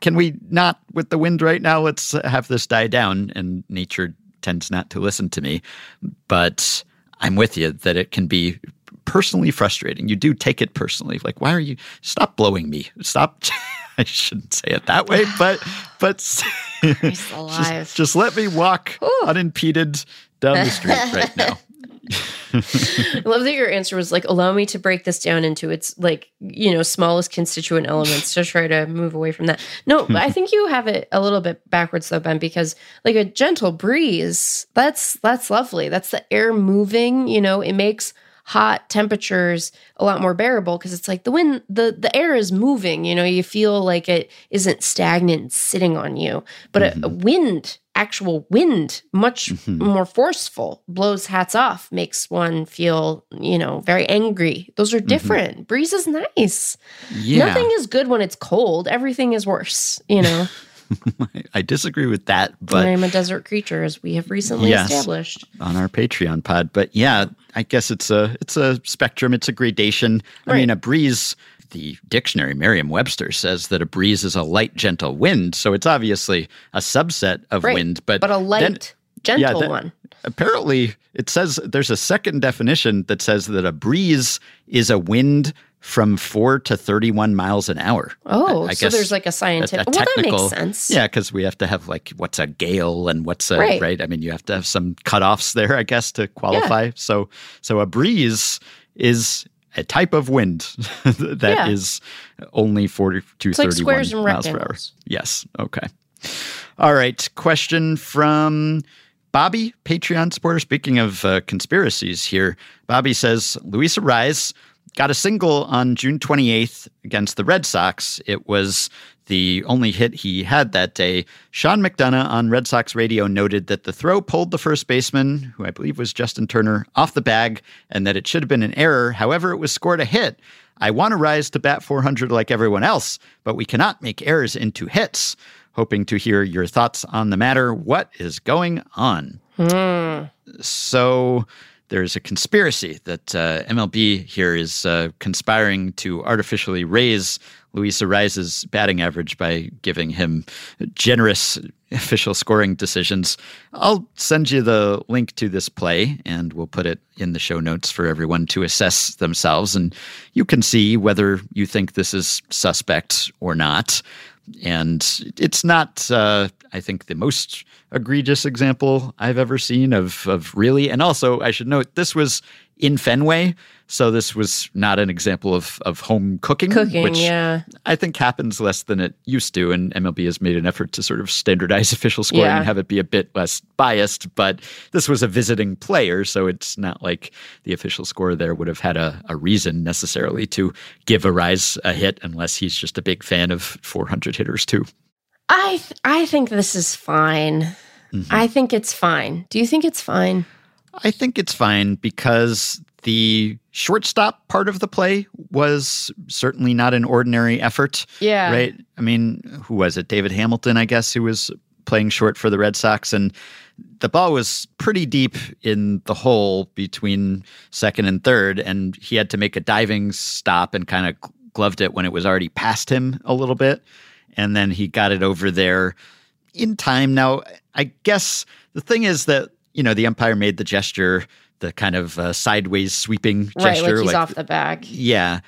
Speaker 1: Can we not with the wind right now? Let's have this die down. And nature tends not to listen to me, but I'm with you that it can be personally frustrating. You do take it personally. Like, why are you? Stop blowing me. Stop. I shouldn't say it that way, but but just, just let me walk
Speaker 2: Ooh.
Speaker 1: unimpeded down the street right now.
Speaker 2: I love that your answer was like, allow me to break this down into its like, you know, smallest constituent elements to try to move away from that. No, I think you have it a little bit backwards though, Ben, because like a gentle breeze, that's that's lovely. That's the air moving, you know, it makes hot temperatures a lot more bearable because it's like the wind the the air is moving you know you feel like it isn't stagnant sitting on you but mm-hmm. a, a, wind actual wind much mm-hmm. more forceful blows hats off makes one feel you know very angry those are mm-hmm. different mm-hmm. breeze is nice yeah. nothing is good when it's cold everything is worse you know
Speaker 1: I disagree with that, but
Speaker 2: I'm a desert creature, as we have recently yes, established
Speaker 1: on our Patreon pod. But yeah, I guess it's a it's a spectrum. It's a gradation. Right. I mean, a breeze. The dictionary Merriam-Webster says that a breeze is a light, gentle wind. So it's obviously a subset of right. wind, but
Speaker 2: but a light, then, gentle yeah, then, one.
Speaker 1: Apparently, it says there's a second definition that says that a breeze is a wind from four to 31 miles an hour.
Speaker 2: Oh, I, I so there's like a scientific, a, a technical, well, that makes sense.
Speaker 1: Yeah, because we have to have like what's a gale and what's a, right. right? I mean, you have to have some cutoffs there, I guess, to qualify. Yeah. So, so a breeze is a type of wind that yeah. is only 40 to it's 31 like miles per hour. Yes. Okay. All right. Question from Bobby, Patreon supporter. Speaking of uh, conspiracies here, Bobby says Luis Arraez got a single on June 28th against the Red Sox. It was the only hit he had that day. Sean McDonough on Red Sox radio noted that the throw pulled the first baseman, who I believe was Justin Turner, off the bag and that it should have been an error. However, it was scored a hit. I want Arraez to bat 400 like everyone else, but we cannot make errors into hits. Hoping to hear your thoughts on the matter. What is going on? Hmm. So there's a conspiracy that uh, MLB here is uh, conspiring to artificially raise Luis Arraez's batting average by giving him generous official scoring decisions. I'll send you the link to this play and we'll put it in the show notes for everyone to assess themselves. And you can see whether you think this is suspect or not. And it's not, uh, I think, the most egregious example I've ever seen of of really. And also, I should note this was in Fenway, so this was not an example of of home cooking,
Speaker 2: cooking
Speaker 1: which
Speaker 2: yeah.
Speaker 1: I think happens less than it used to. And MLB has made an effort to sort of standardize official scoring yeah. and have it be a bit less biased. But this was a visiting player, so it's not like the official score there would have had a, a reason necessarily to give Arraez a hit, unless he's just a big fan of 400 hitters too.
Speaker 2: I th- I think this is fine. Mm-hmm. I think it's fine. Do you think it's fine?
Speaker 1: I think it's fine because the shortstop part of the play was certainly not an ordinary effort.
Speaker 2: Yeah.
Speaker 1: Right? I mean, who was it? David Hamilton, I guess, who was playing short for the Red Sox and the ball was pretty deep in the hole between second and third and he had to make a diving stop and kind of gloved it when it was already past him a little bit and then he got it over there in time. Now, I guess the thing is that you know the umpire made the gesture, the kind of uh, sideways sweeping gesture,
Speaker 2: right, like he's like, off the bag.
Speaker 1: Yeah,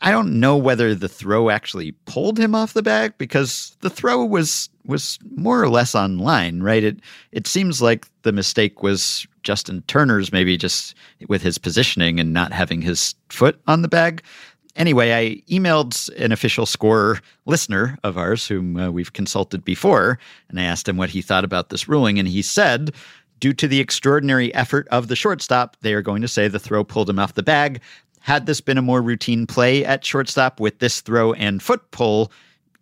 Speaker 1: I don't know whether the throw actually pulled him off the bag because the throw was was more or less on line, right? It it seems like the mistake was Justin Turner's, maybe just with his positioning and not having his foot on the bag anyway, I emailed an official score listener of ours, whom uh, we've consulted before, and I asked him what he thought about this ruling. And he said, due to the extraordinary effort of the shortstop, they are going to say the throw pulled him off the bag. Had this been a more routine play at shortstop with this throw and foot pull,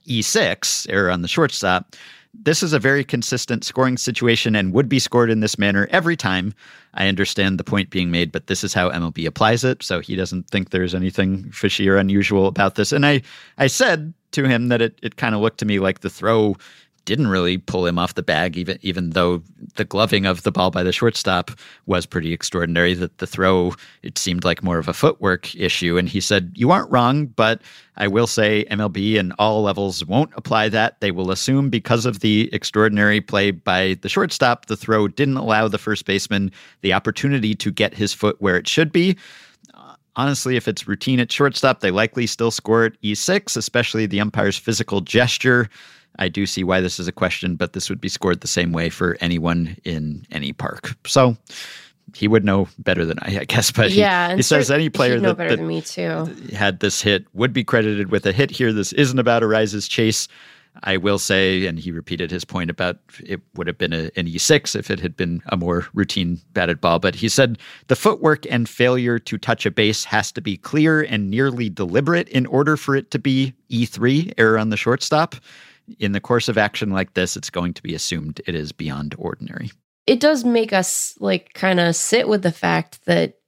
Speaker 1: E6, error on the shortstop, this is a very consistent scoring situation and would be scored in this manner every time. I understand the point being made, but this is how MLB applies it. So he doesn't think there's anything fishy or unusual about this. And I, I said to him that it, it kind of looked to me like the throw didn't really pull him off the bag, even even though the gloving of the ball by the shortstop was pretty extraordinary. That the throw it seemed like more of a footwork issue, and he said, "You aren't wrong, but I will say MLB and all levels won't apply that. They will assume because of the extraordinary play by the shortstop, the throw didn't allow the first baseman the opportunity to get his foot where it should be." Honestly, if it's routine at shortstop, they likely still score at E6, especially the umpire's physical gesture. I do see why this is a question, but this would be scored the same way for anyone in any park. So he would know better than I, I guess. But
Speaker 2: yeah,
Speaker 1: he, he says any player
Speaker 2: know
Speaker 1: that,
Speaker 2: better
Speaker 1: that
Speaker 2: than me too.
Speaker 1: had this hit would be credited with a hit here. This isn't about Arraez's chase. I will say, and he repeated his point about it would have been a, an E6 if it had been a more routine batted ball. But he said the footwork and failure to touch a base has to be clear and nearly deliberate in order for it to be E3, error on the shortstop. In the course of action like this, it's going to be assumed it is beyond ordinary.
Speaker 2: It does make us like kind of sit with the fact that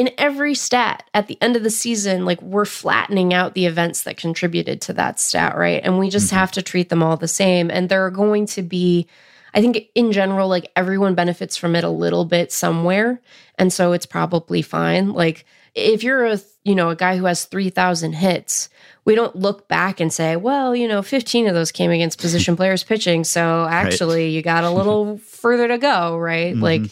Speaker 2: in every stat at the end of the season, like we're flattening out the events that contributed to that stat, right? And we just mm-hmm. have to treat them all the same. And there are going to be, I think in general, like everyone benefits from it a little bit somewhere. And so it's probably fine. Like if you're a, you know, a guy who has 3,000 hits, we don't look back and say, well, you know, 15 of those came against position players pitching. So actually, right. you got a little further to go, right? Mm-hmm. Like,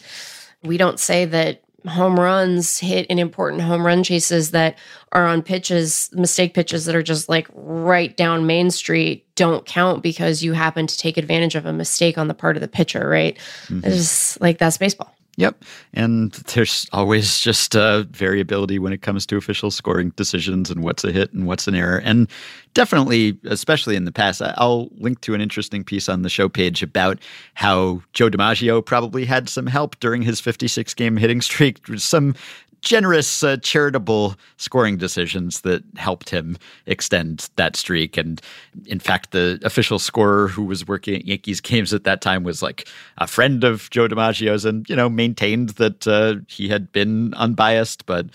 Speaker 2: we don't say that home runs hit in important home run chases that are on pitches, mistake pitches that are just like right down Main Street don't count because you happen to take advantage of a mistake on the part of the pitcher, right? Mm-hmm. It's just like that's baseball.
Speaker 1: Yep. And there's always just uh, variability when it comes to official scoring decisions and what's a hit and what's an error. And definitely, especially in the past, I'll link to an interesting piece on the show page about how Joe DiMaggio probably had some help during his 56 game hitting streak. Some generous, uh, charitable scoring decisions that helped him extend that streak. And in fact, the official scorer who was working at Yankees games at that time was like a friend of Joe DiMaggio's and, you know, maintained that uh, he had been unbiased. But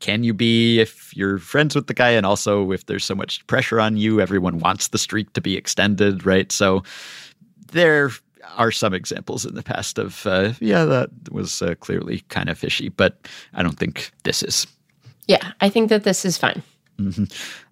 Speaker 1: can you be if you're friends with the guy? And also, if there's so much pressure on you, everyone wants the streak to be extended, right? So there are some examples in the past of, uh, yeah, that was uh, clearly kind of fishy, but I don't think this is.
Speaker 2: Yeah, I think that this is fine.
Speaker 1: Mm-hmm.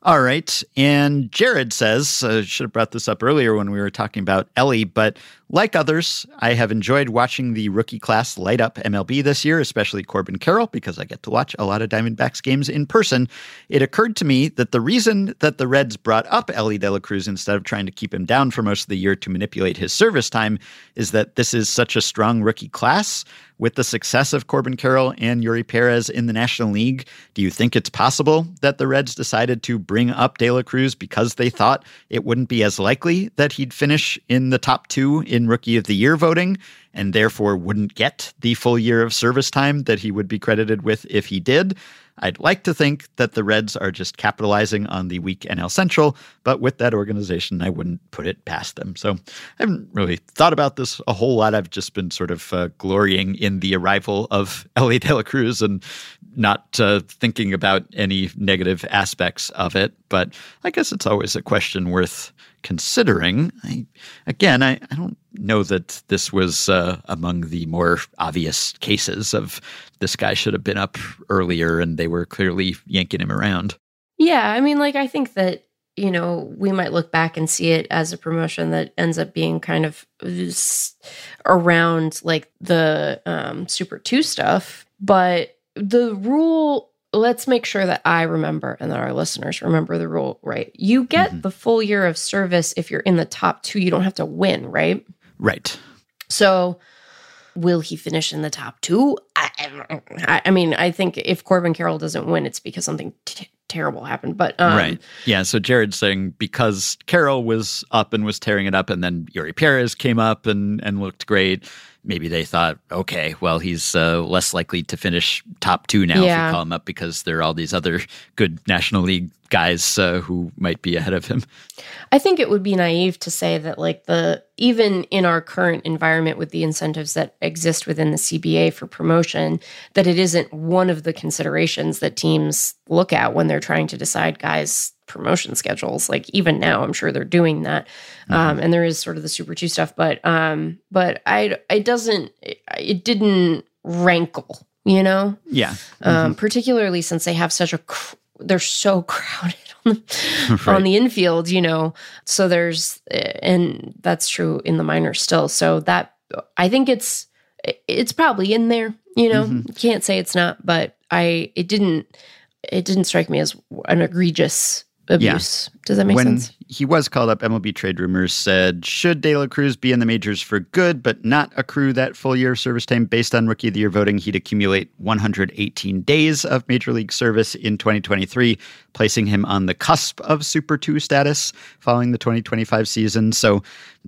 Speaker 1: All right. And Jared says, uh, should have brought this up earlier when we were talking about Elly, but like others, I have enjoyed watching the rookie class light up MLB this year, especially Corbin Carroll, because I get to watch a lot of Diamondbacks games in person. It occurred to me that the reason that the Reds brought up Elly De La Cruz instead of trying to keep him down for most of the year to manipulate his service time is that this is such a strong rookie class. With the success of Corbin Carroll and Eury Perez in the National League, do you think it's possible that the Reds decided to bring up De La Cruz because they thought it wouldn't be as likely that he'd finish in the top two in Rookie of the Year voting, and therefore wouldn't get the full year of service time that he would be credited with if he did. I'd like to think that the Reds are just capitalizing on the weak NL Central, but with that organization, I wouldn't put it past them. So I haven't really thought about this a whole lot. I've just been sort of uh, glorying in the arrival of Elly De La Cruz and not uh, thinking about any negative aspects of it. But I guess it's always a question worth considering. I, again, I, I don't know that this was uh, among the more obvious cases of this guy should have been up earlier and they were clearly yanking him around.
Speaker 2: Yeah, I mean, like, I think that, you know, we might look back and see it as a promotion that ends up being kind of around like the um, Super 2 stuff. But the rule let's make sure that I remember and that our listeners remember the rule right. You get mm-hmm. the full year of service if you're in the top two. You don't have to win, right?
Speaker 1: Right.
Speaker 2: So, will he finish in the top two? I, I, I mean, I think if Corbin Carroll doesn't win, it's because something t- terrible happened. But um,
Speaker 1: right, yeah. So Jared's saying because Carroll was up and was tearing it up, and then Eury Perez came up and and looked great maybe they thought, okay, well, he's uh, less likely to finish top two now yeah. if we call him up because there are all these other good National League guys uh, who might be ahead of him.
Speaker 2: I think it would be naive to say that, like, the even in our current environment with the incentives that exist within the CBA for promotion, that it isn't one of the considerations that teams look at when they're trying to decide guys promotion schedules. Like even now, I'm sure they're doing that. Mm-hmm. Um, and there is sort of the Super Two stuff, but um, but I it doesn't it, it didn't rankle, you know.
Speaker 1: Yeah.
Speaker 2: Um, mm-hmm. Um, particularly since they have such a cr- they're so crowded on the, right. on the infield, you know. So there's and that's true in the minors still. So that I think it's it's probably in there, you know. Mm-hmm. Can't say it's not, but I it didn't it didn't strike me as an egregious abuse. Yeah. Does that make
Speaker 1: when
Speaker 2: sense?
Speaker 1: He was called up. MLB Trade Rumors said, should De La Cruz be in the majors for good, but not accrue that full year of service time based on Rookie of the Year voting, he'd accumulate 118 days of major league service in 2023, placing him on the cusp of Super 2 status following the 2025 season. So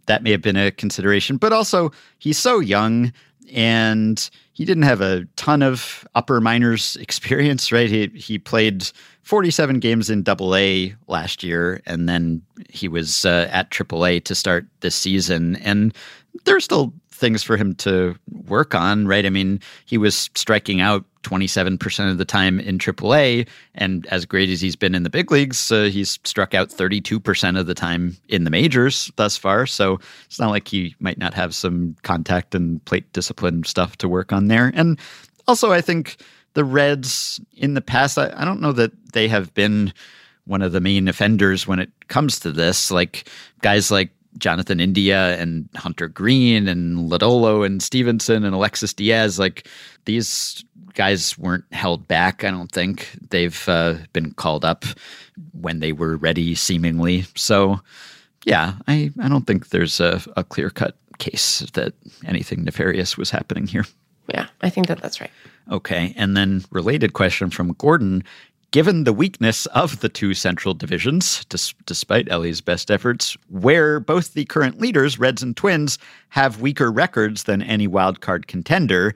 Speaker 1: that may have been a consideration. But also, he's so young and he didn't have a ton of upper minors experience, right? He he played 47 games in Double A last year, and then he was uh, at Triple A to start this season. And there's still things for him to work on, right? I mean, he was striking out 27% of the time in AAA. And as great as he's been in the big leagues, uh, he's struck out 32% of the time in the majors thus far. So it's not like he might not have some contact and plate discipline stuff to work on there. And also, I think the Reds in the past, I, I don't know that they have been one of the main offenders when it comes to this. Like guys like Jonathan India and Hunter Greene and Lodolo and Stephenson and Alexis Diaz, like these guys weren't held back. I don't think they've uh, been called up when they were ready, seemingly. So, yeah, I, I don't think there's a, a clear cut case that anything nefarious was happening here.
Speaker 2: Yeah, I think that that's right.
Speaker 1: Okay. And then, related question from Gordon Given the weakness of the two central divisions, dis- despite Elly's best efforts, where both the current leaders, Reds and Twins, have weaker records than any wildcard contender,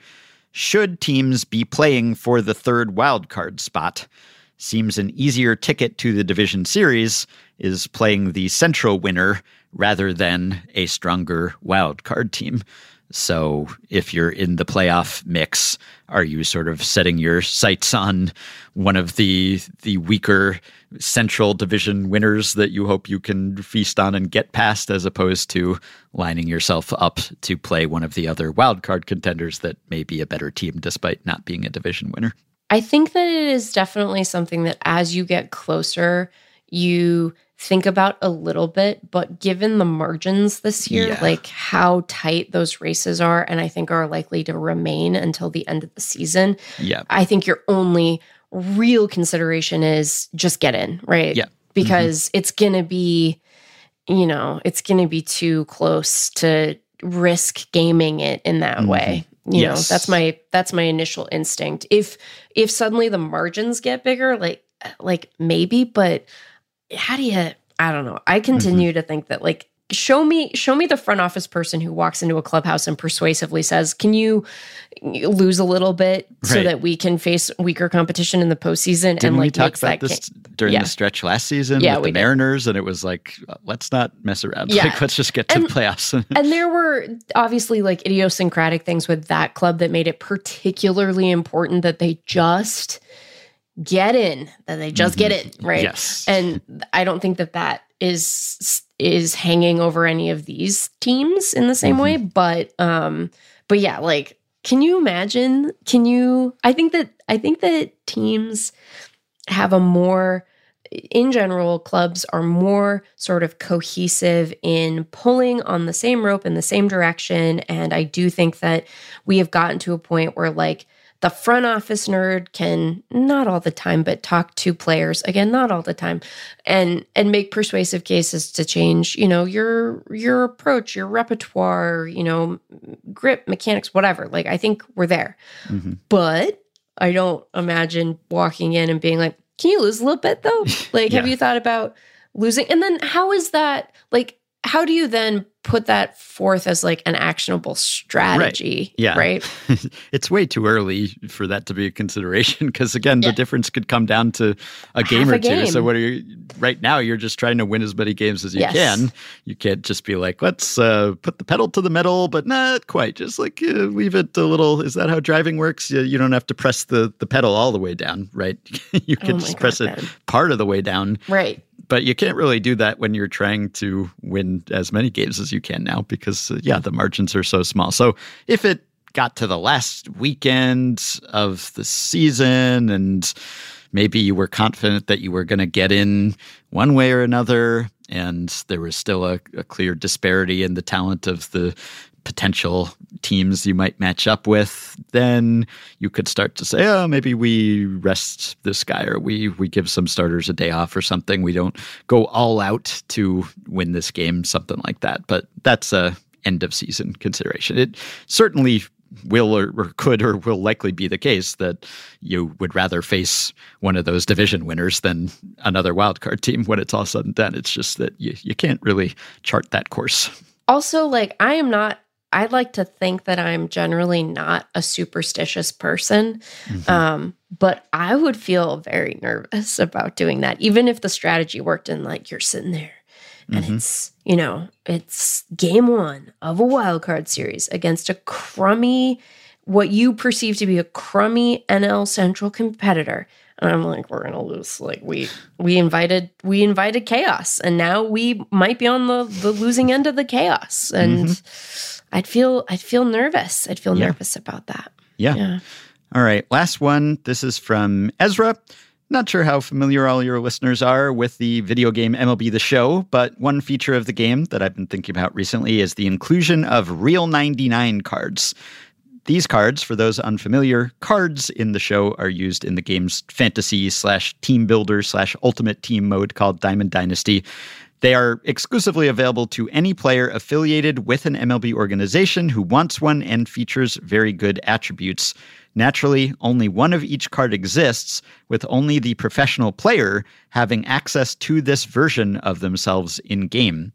Speaker 1: should teams be playing for the third wildcard spot? Seems an easier ticket to the division series is playing the central winner rather than a stronger wildcard team. So if you're in the playoff mix, are you sort of setting your sights on one of the the weaker central division winners that you hope you can feast on and get past as opposed to lining yourself up to play one of the other wildcard contenders that may be a better team despite not being a division winner?
Speaker 2: I think that it is definitely something that as you get closer, you think about a little bit, but given the margins this year, yeah. like how tight those races are, and I think are likely to remain until the end of the season.
Speaker 1: Yeah.
Speaker 2: I think your only real consideration is just get in, right?
Speaker 1: Yeah.
Speaker 2: Because mm-hmm. it's going to be, you know, it's going to be too close to risk gaming it in that mm-hmm. way. You yes. know, that's my that's my initial instinct. If if suddenly the margins get bigger, like like maybe, but how do you I don't know. I continue mm-hmm. to think that like show me show me the front office person who walks into a clubhouse and persuasively says, "Can you lose a little bit so right. that we can face weaker competition in the postseason?"
Speaker 1: Didn't and like we talk about this during yeah. the stretch last season yeah, with the Mariners, did. and it was like, let's not mess around. Yeah. Like, let's just get to
Speaker 2: and,
Speaker 1: the playoffs.
Speaker 2: and there were obviously like idiosyncratic things with that club that made it particularly important that they just get in that they just mm-hmm. get in right
Speaker 1: yes
Speaker 2: and i don't think that that is is hanging over any of these teams in the same mm-hmm. way but um but yeah like can you imagine can you i think that i think that teams have a more in general clubs are more sort of cohesive in pulling on the same rope in the same direction and i do think that we have gotten to a point where like the front office nerd can not all the time but talk to players again not all the time and and make persuasive cases to change you know your your approach your repertoire you know grip mechanics whatever like i think we're there mm-hmm. but i don't imagine walking in and being like can you lose a little bit though like yeah. have you thought about losing and then how is that like how do you then put that forth as like an actionable strategy
Speaker 1: right. yeah
Speaker 2: right
Speaker 1: it's way too early for that to be a consideration because again yeah. the difference could come down to a game Half or a two game. so what are you right now you're just trying to win as many games as you yes. can you can't just be like let's uh, put the pedal to the metal but not quite just like uh, leave it a little is that how driving works you, you don't have to press the the pedal all the way down right you can oh just God, press man. it part of the way down
Speaker 2: right
Speaker 1: but you can't really do that when you're trying to win as many games as you can now because uh, yeah the margins are so small. So if it got to the last weekend of the season and maybe you were confident that you were going to get in one way or another and there was still a, a, clear disparity in the talent of the potential teams you might match up with, then you could start to say, oh, maybe we rest this guy or we we give some starters a day off or something. We don't go all out to win this game, something like that. But that's a end of season consideration. It certainly will or, or, could or will likely be the case that you would rather face one of those division winners than another wildcard team when it's all said and done. It's just that you, you can't really chart that course.
Speaker 2: Also, like, I am not I like to think that I'm generally not a superstitious person. Mm-hmm. Um, but I would feel very nervous about doing that, even if the strategy worked and like you're sitting there and mm-hmm. it's, you know, it's game one of a wild card series against a crummy, what you perceive to be a crummy NL Central competitor. And I'm like, we're gonna lose. Like we we invited we invited chaos, and now we might be on the the losing end of the chaos. And mm-hmm I'd feel I'd feel nervous. I'd feel yeah. nervous about that.
Speaker 1: Yeah. yeah. All right. Last one. This is from Ezra. Not sure how familiar all your listeners are with the video game MLB The Show, but one feature of the game that I've been thinking about recently is the inclusion of Real 99 cards. These cards, for those unfamiliar, cards in the show are used in the game's fantasy slash team builder slash ultimate team mode called Diamond Dynasty. They are exclusively available to any player affiliated with an MLB organization who wants one and features very good attributes. Naturally, only one of each card exists, with only the professional player having access to this version of themselves in game.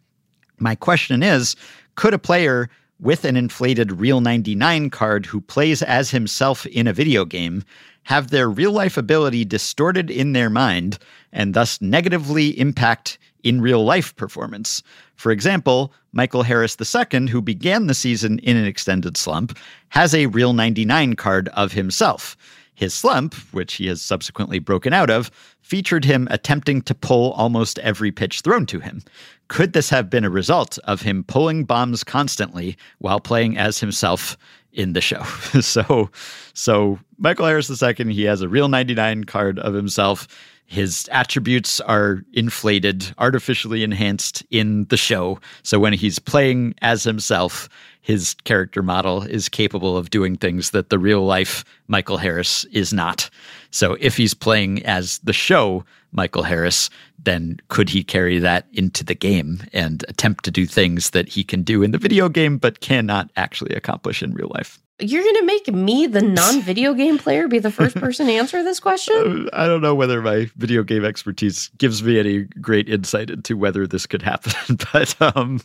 Speaker 1: My question is could a player with an inflated Real 99 card who plays as himself in a video game have their real life ability distorted in their mind and thus negatively impact in real life performance. For example, Michael Harris II, who began the season in an extended slump, has a real 99 card of himself. His slump, which he has subsequently broken out of, featured him attempting to pull almost every pitch thrown to him. Could this have been a result of him pulling bombs constantly while playing as himself in the show? so, so Michael Harris II, he has a real 99 card of himself his attributes are inflated, artificially enhanced in the show. So when he's playing as himself, his character model is capable of doing things that the real life Michael Harris is not. So if he's playing as the show Michael Harris, then could he carry that into the game and attempt to do things that he can do in the video game but cannot actually accomplish in real life?
Speaker 2: You're going to make me, the non video game player, be the first person to answer this question?
Speaker 1: I don't know whether my video game expertise gives me any great insight into whether this could happen, but um,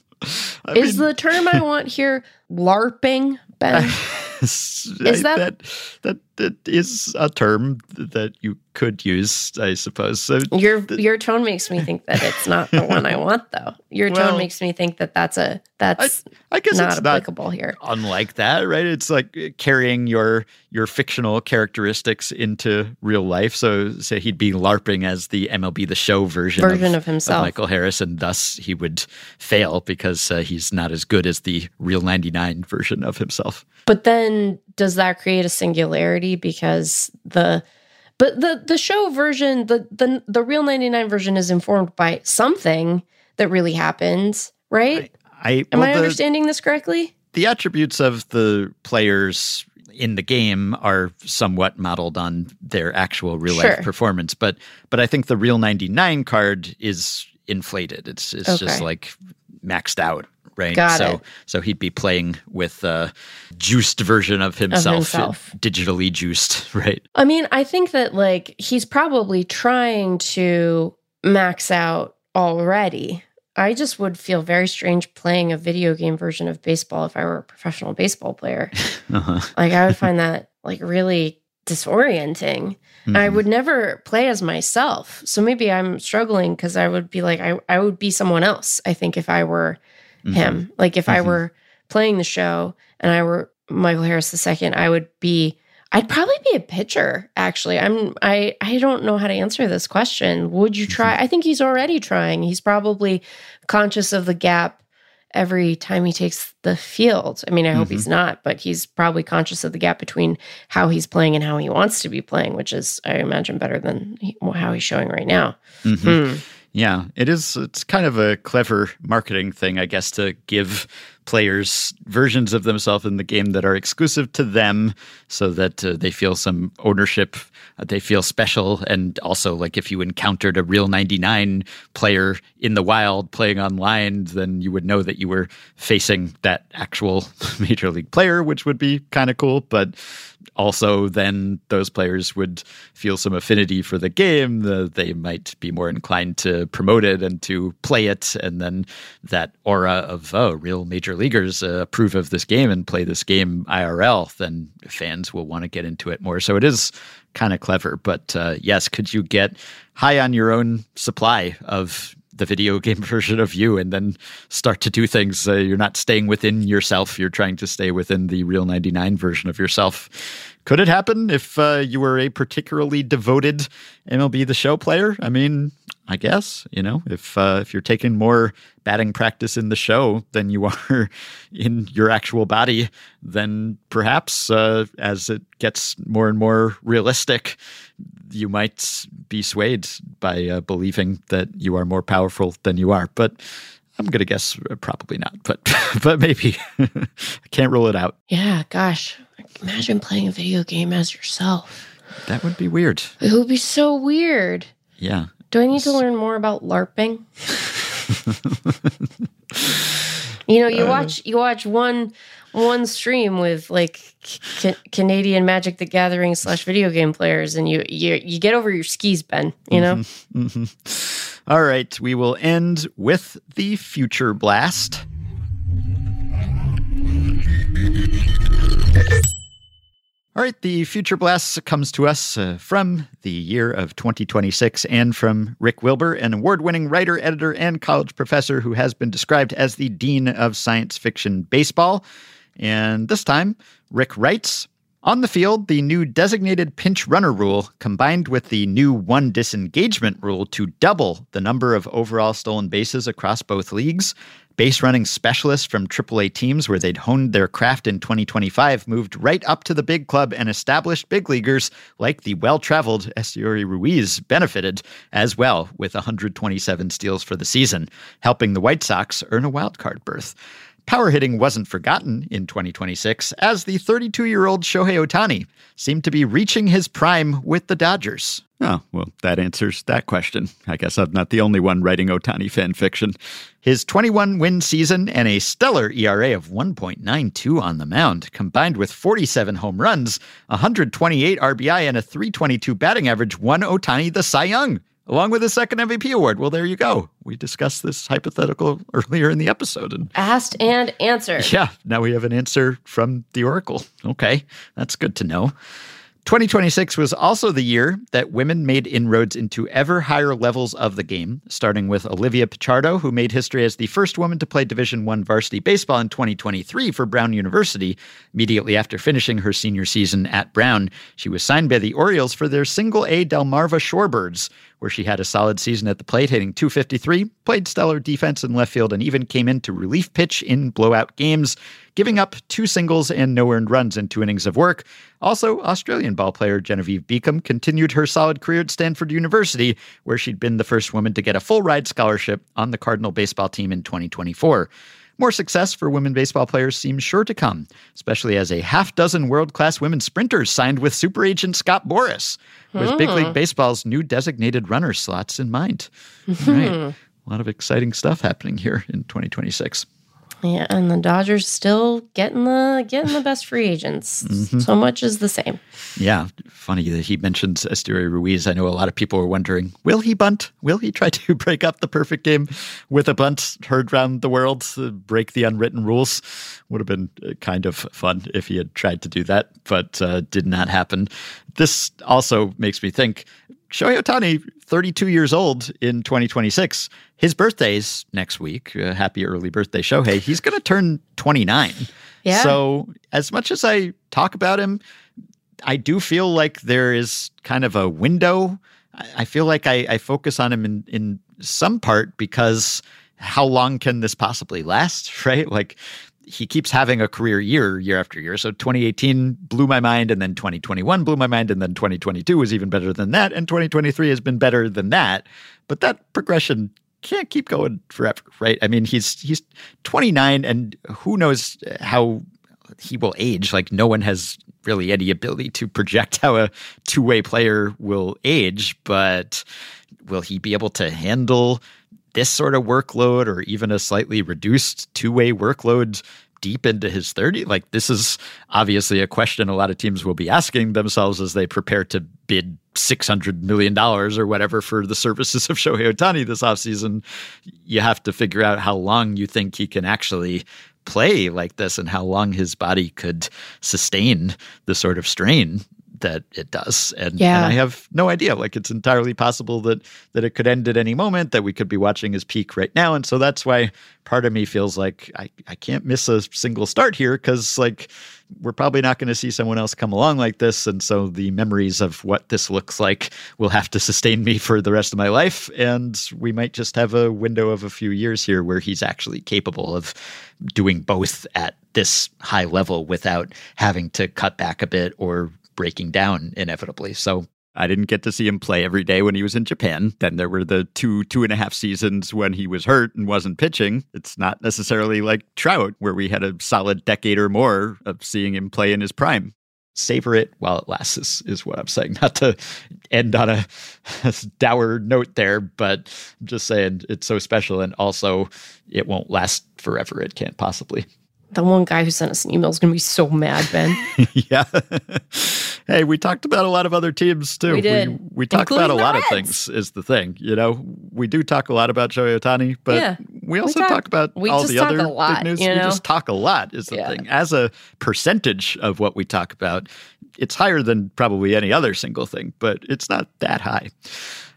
Speaker 2: I is mean, the term I want here LARPing, Ben?
Speaker 1: is that, that that that is a term that you could use, I suppose. So
Speaker 2: your your tone makes me think that it's not the one I want, though. Your well, tone makes me think that that's a that's I, I guess not applicable not here.
Speaker 1: Unlike that, right? It's like carrying your your fictional characteristics into real life. So say he'd be larping as the MLB the Show version
Speaker 2: version of, of himself, of
Speaker 1: Michael Harris, and thus he would fail because uh, he's not as good as the real ninety nine version of himself.
Speaker 2: But then, does that create a singularity because the but the the show version, the the the real 99 version is informed by something that really happens, right? I, I Am well, I understanding the, this correctly?
Speaker 1: The attributes of the players in the game are somewhat modeled on their actual real life sure. performance, but but I think the real 99 card is inflated. It's it's okay. just like maxed out right?
Speaker 2: Got
Speaker 1: so
Speaker 2: it.
Speaker 1: so he'd be playing with a juiced version of himself, of himself, digitally juiced, right?
Speaker 2: I mean, I think that like he's probably trying to max out already. I just would feel very strange playing a video game version of baseball if I were a professional baseball player. uh-huh. Like I would find that like really disorienting. Mm-hmm. I would never play as myself. So maybe I'm struggling because I would be like, I, I would be someone else, I think, if I were mm-hmm. him. Like if mm-hmm. I were playing the show and I were Michael Harris II, I would be I'd probably be a pitcher actually. I'm I I don't know how to answer this question. Would you try? Mm-hmm. I think he's already trying. He's probably conscious of the gap every time he takes the field. I mean, I hope mm-hmm. he's not, but he's probably conscious of the gap between how he's playing and how he wants to be playing, which is I imagine better than he, how he's showing right now.
Speaker 1: Mm-hmm. Hmm. Yeah, it is. It's kind of a clever marketing thing, I guess, to give players versions of themselves in the game that are exclusive to them so that uh, they feel some ownership uh, they feel special. And also like if you encountered a real 99 player in the wild playing online then you would know that you were facing that actual major league player which would be kind of cool. But also then those players would feel some affinity for the game the, they might be more inclined to promote it and to play it. And then that aura of oh real major leaguers uh, approve of this game and play this game IRL then fans will want to get into it more so it is kind of clever but uh, yes could you get high on your own supply of the video game version of you and then start to do things. Uh, you're not staying within yourself. You're trying to stay within the real 99 version of yourself. Could it happen if uh, you were a particularly devoted MLB The Show player? I mean, I guess you know if uh, if you're taking more batting practice in the show than you are in your actual body, then perhaps uh, as it gets more and more realistic, you might be swayed by uh, believing that you are more powerful than you are. But I'm gonna guess uh, probably not, but but maybe I can't rule it out.
Speaker 2: Yeah, gosh, imagine playing a video game as yourself.
Speaker 1: That would be weird.
Speaker 2: It would be so weird.
Speaker 1: Yeah,
Speaker 2: do I need to learn more about LARPing? you know, you uh, watch you watch one one stream with like ca- Canadian Magic the Gathering slash video game players, and you you you get over your skis, Ben. You know. Mm-hmm,
Speaker 1: mm-hmm. All right, we will end with the future blast. All right, the Future Blast comes to us uh, from the year of 2026 and from Rick Wilber, an award winning writer, editor, and college professor who has been described as the Dean of Science Fiction Baseball. And this time, Rick writes On the field, the new designated pinch runner rule combined with the new one disengagement rule to double the number of overall stolen bases across both leagues Base running specialists from AAA teams where they'd honed their craft in 2025 moved right up to the big club and established big leaguers like the well traveled Esteury Ruiz benefited as well with 127 steals for the season, helping the White Sox earn a wildcard berth. Power hitting wasn't forgotten in 2026 as the 32 year old Shohei Ohtani seemed to be reaching his prime with the Dodgers. Oh, well, that answers that question. I guess I'm not the only one writing Ohtani fan fiction. His 21 win season and a stellar ERA of 1.92 on the mound, combined with 47 home runs, 128 RBI, and a 322 batting average, won Ohtani the Cy Young, along with the second MVP award. Well, there you go. We discussed this hypothetical earlier in the episode. And
Speaker 2: Asked and answered.
Speaker 1: Yeah, now we have an answer from the Oracle. Okay, that's good to know. 2026 was also the year that women made inroads into ever higher levels of the game, starting with Olivia Pichardo, who made history as the first woman to play Division One varsity baseball in 2023 for Brown University. Immediately after finishing her senior season at Brown, she was signed by the Orioles for their Single A Delmarva Shorebirds, where she had a solid season at the plate, hitting 253, played stellar defense in left field, and even came into relief pitch in blowout games, giving up two singles and no earned runs in two innings of work. Also, Australian ball player Genevieve Beacom continued her solid career at Stanford University, where she'd been the first woman to get a full ride scholarship on the Cardinal baseball team in 2024. More success for women baseball players seems sure to come, especially as a half dozen world class women sprinters signed with super agent Scott Boras, with hmm. Big League hmm. Baseball's new designated runner slots in mind. right. A lot of exciting stuff happening here in 2026.
Speaker 2: Yeah, and the Dodgers still getting the getting the best free agents. Mm-hmm. So much is the same.
Speaker 1: Yeah, funny that he mentions Esteury Ruiz. I know a lot of people were wondering, will he bunt? Will he try to break up the perfect game with a bunt heard around the world, break the unwritten rules? Would have been uh, kind of fun if he had tried to do that, but uh, did not happen. This also makes me think Shohei Ohtani, 32 years old in 2026. His birthday's next week. Uh, happy early birthday, Shohei. He's going to turn 29.
Speaker 2: Yeah.
Speaker 1: So, as much as I talk about him, I do feel like there is kind of a window. I feel like I, I focus on him in, in some part because how long can this possibly last, right? Like he keeps having a career year year after year. So 2018 blew my mind, and then 2021 blew my mind, and then 2022 was even better than that, and 2023 has been better than that. But that progression can't keep going forever, right? I mean, he's he's 29, and who knows how he will age. Like no one has really any ability to project how a two way player will age, but will he be able to handle this sort of workload or even a slightly reduced two way workload deep into his 30? Like, this is obviously a question a lot of teams will be asking themselves as they prepare to bid $600 million or whatever for the services of Shohei Ohtani this offseason. You have to figure out how long you think he can actually play like this and how long his body could sustain the sort of strain that it does. And, yeah. and I have no idea. Like it's entirely possible that that it could end at any moment, that we could be watching his peak right now. And so that's why part of me feels like I, I can't miss a single start here because like we're probably not going to see someone else come along like this. And so the memories of what this looks like will have to sustain me for the rest of my life. And we might just have a window of a few years here where he's actually capable of doing both at this high level without having to cut back a bit or breaking down inevitably. So I didn't get to see him play every day when he was in Japan. Then there were the two, two and a half seasons when he was hurt and wasn't pitching. It's not necessarily like Trout, where we had a solid decade or more of seeing him play in his prime. Savor it while it lasts, is, is what I'm saying. Not to end on a, a dour note there, but I'm just saying it's so special. And also, it won't last forever. It can't possibly
Speaker 2: the one guy who sent us an email is going to be so mad, Ben.
Speaker 1: yeah. Hey, we talked about a lot of other teams too.
Speaker 2: We did.
Speaker 1: We, we talk about a lot Reds. of things. Is the thing, you know? We do talk a lot about Shohei Ohtani, but yeah, we also we talk, talk, about all the other lot, big news. You know? We just talk a lot. Is the yeah. thing. As a percentage of what we talk about, it's higher than probably any other single thing, but it's not that high.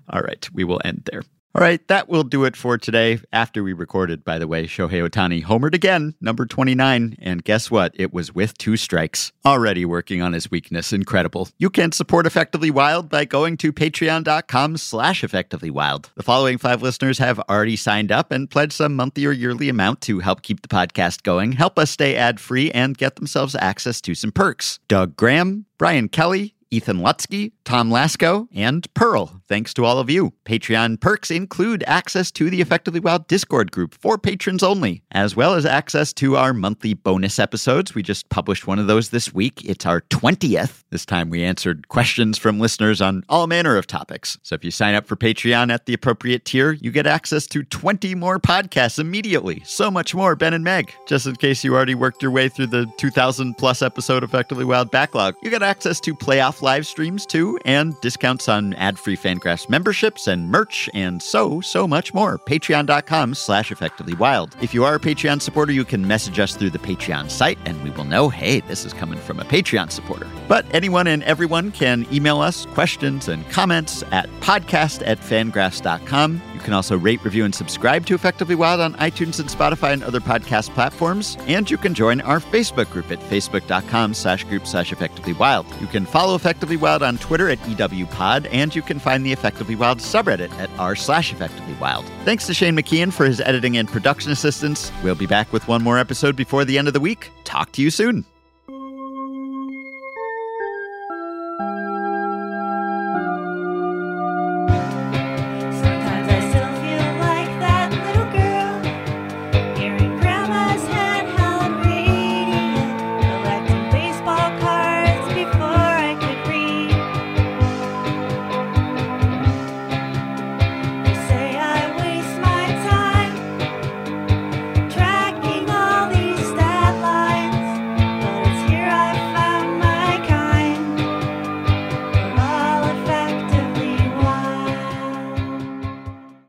Speaker 1: All right, we will end there. All right, that will do it for today. After we recorded, by the way, Shohei Ohtani homered again, number 29. And guess what? It was with two strikes. Already working on his weakness. Incredible. You can support Effectively Wild by going to patreon.com slash effectivelywild. The following five listeners have already signed up and pledged some monthly or yearly amount to help keep the podcast going, help us stay ad-free, and get themselves access to some perks. Doug Graham, Brian Kelly, Ethan Lutsky, Tom Lasco, and Pearl. Thanks to all of you. Patreon perks include access to the Effectively Wild Discord group for patrons only, as well as access to our monthly bonus episodes. We just published one of those this week. It's our 20th. This time we answered questions from listeners on all manner of topics. So if you sign up for Patreon at the appropriate tier, you get access to 20 more podcasts immediately. So much more, Ben and Meg. Just in case you already worked your way through the 2,000 plus episode Effectively Wild backlog, you get access to playoff live streams too, and discounts on ad-free Fangraphs memberships and merch, and so, so much more. Patreon.com slash effectivelywild. If you are a Patreon supporter, you can message us through the Patreon site, and we will know, hey, this is coming from a Patreon supporter. But anyone and everyone can email us questions and comments at podcast at fangraphs.com. You can also rate, review, and subscribe to Effectively Wild on iTunes and Spotify and other podcast platforms. And you can join our Facebook group at facebook.com slash group slash effectively wild. You can follow Effectively Wild on Twitter at EWPod, and you can find the Effectively Wild subreddit at r slash Effectively Wild. Thanks to Shane McKeon for his editing and production assistance. We'll be back with one more episode before the end of the week. Talk to you soon.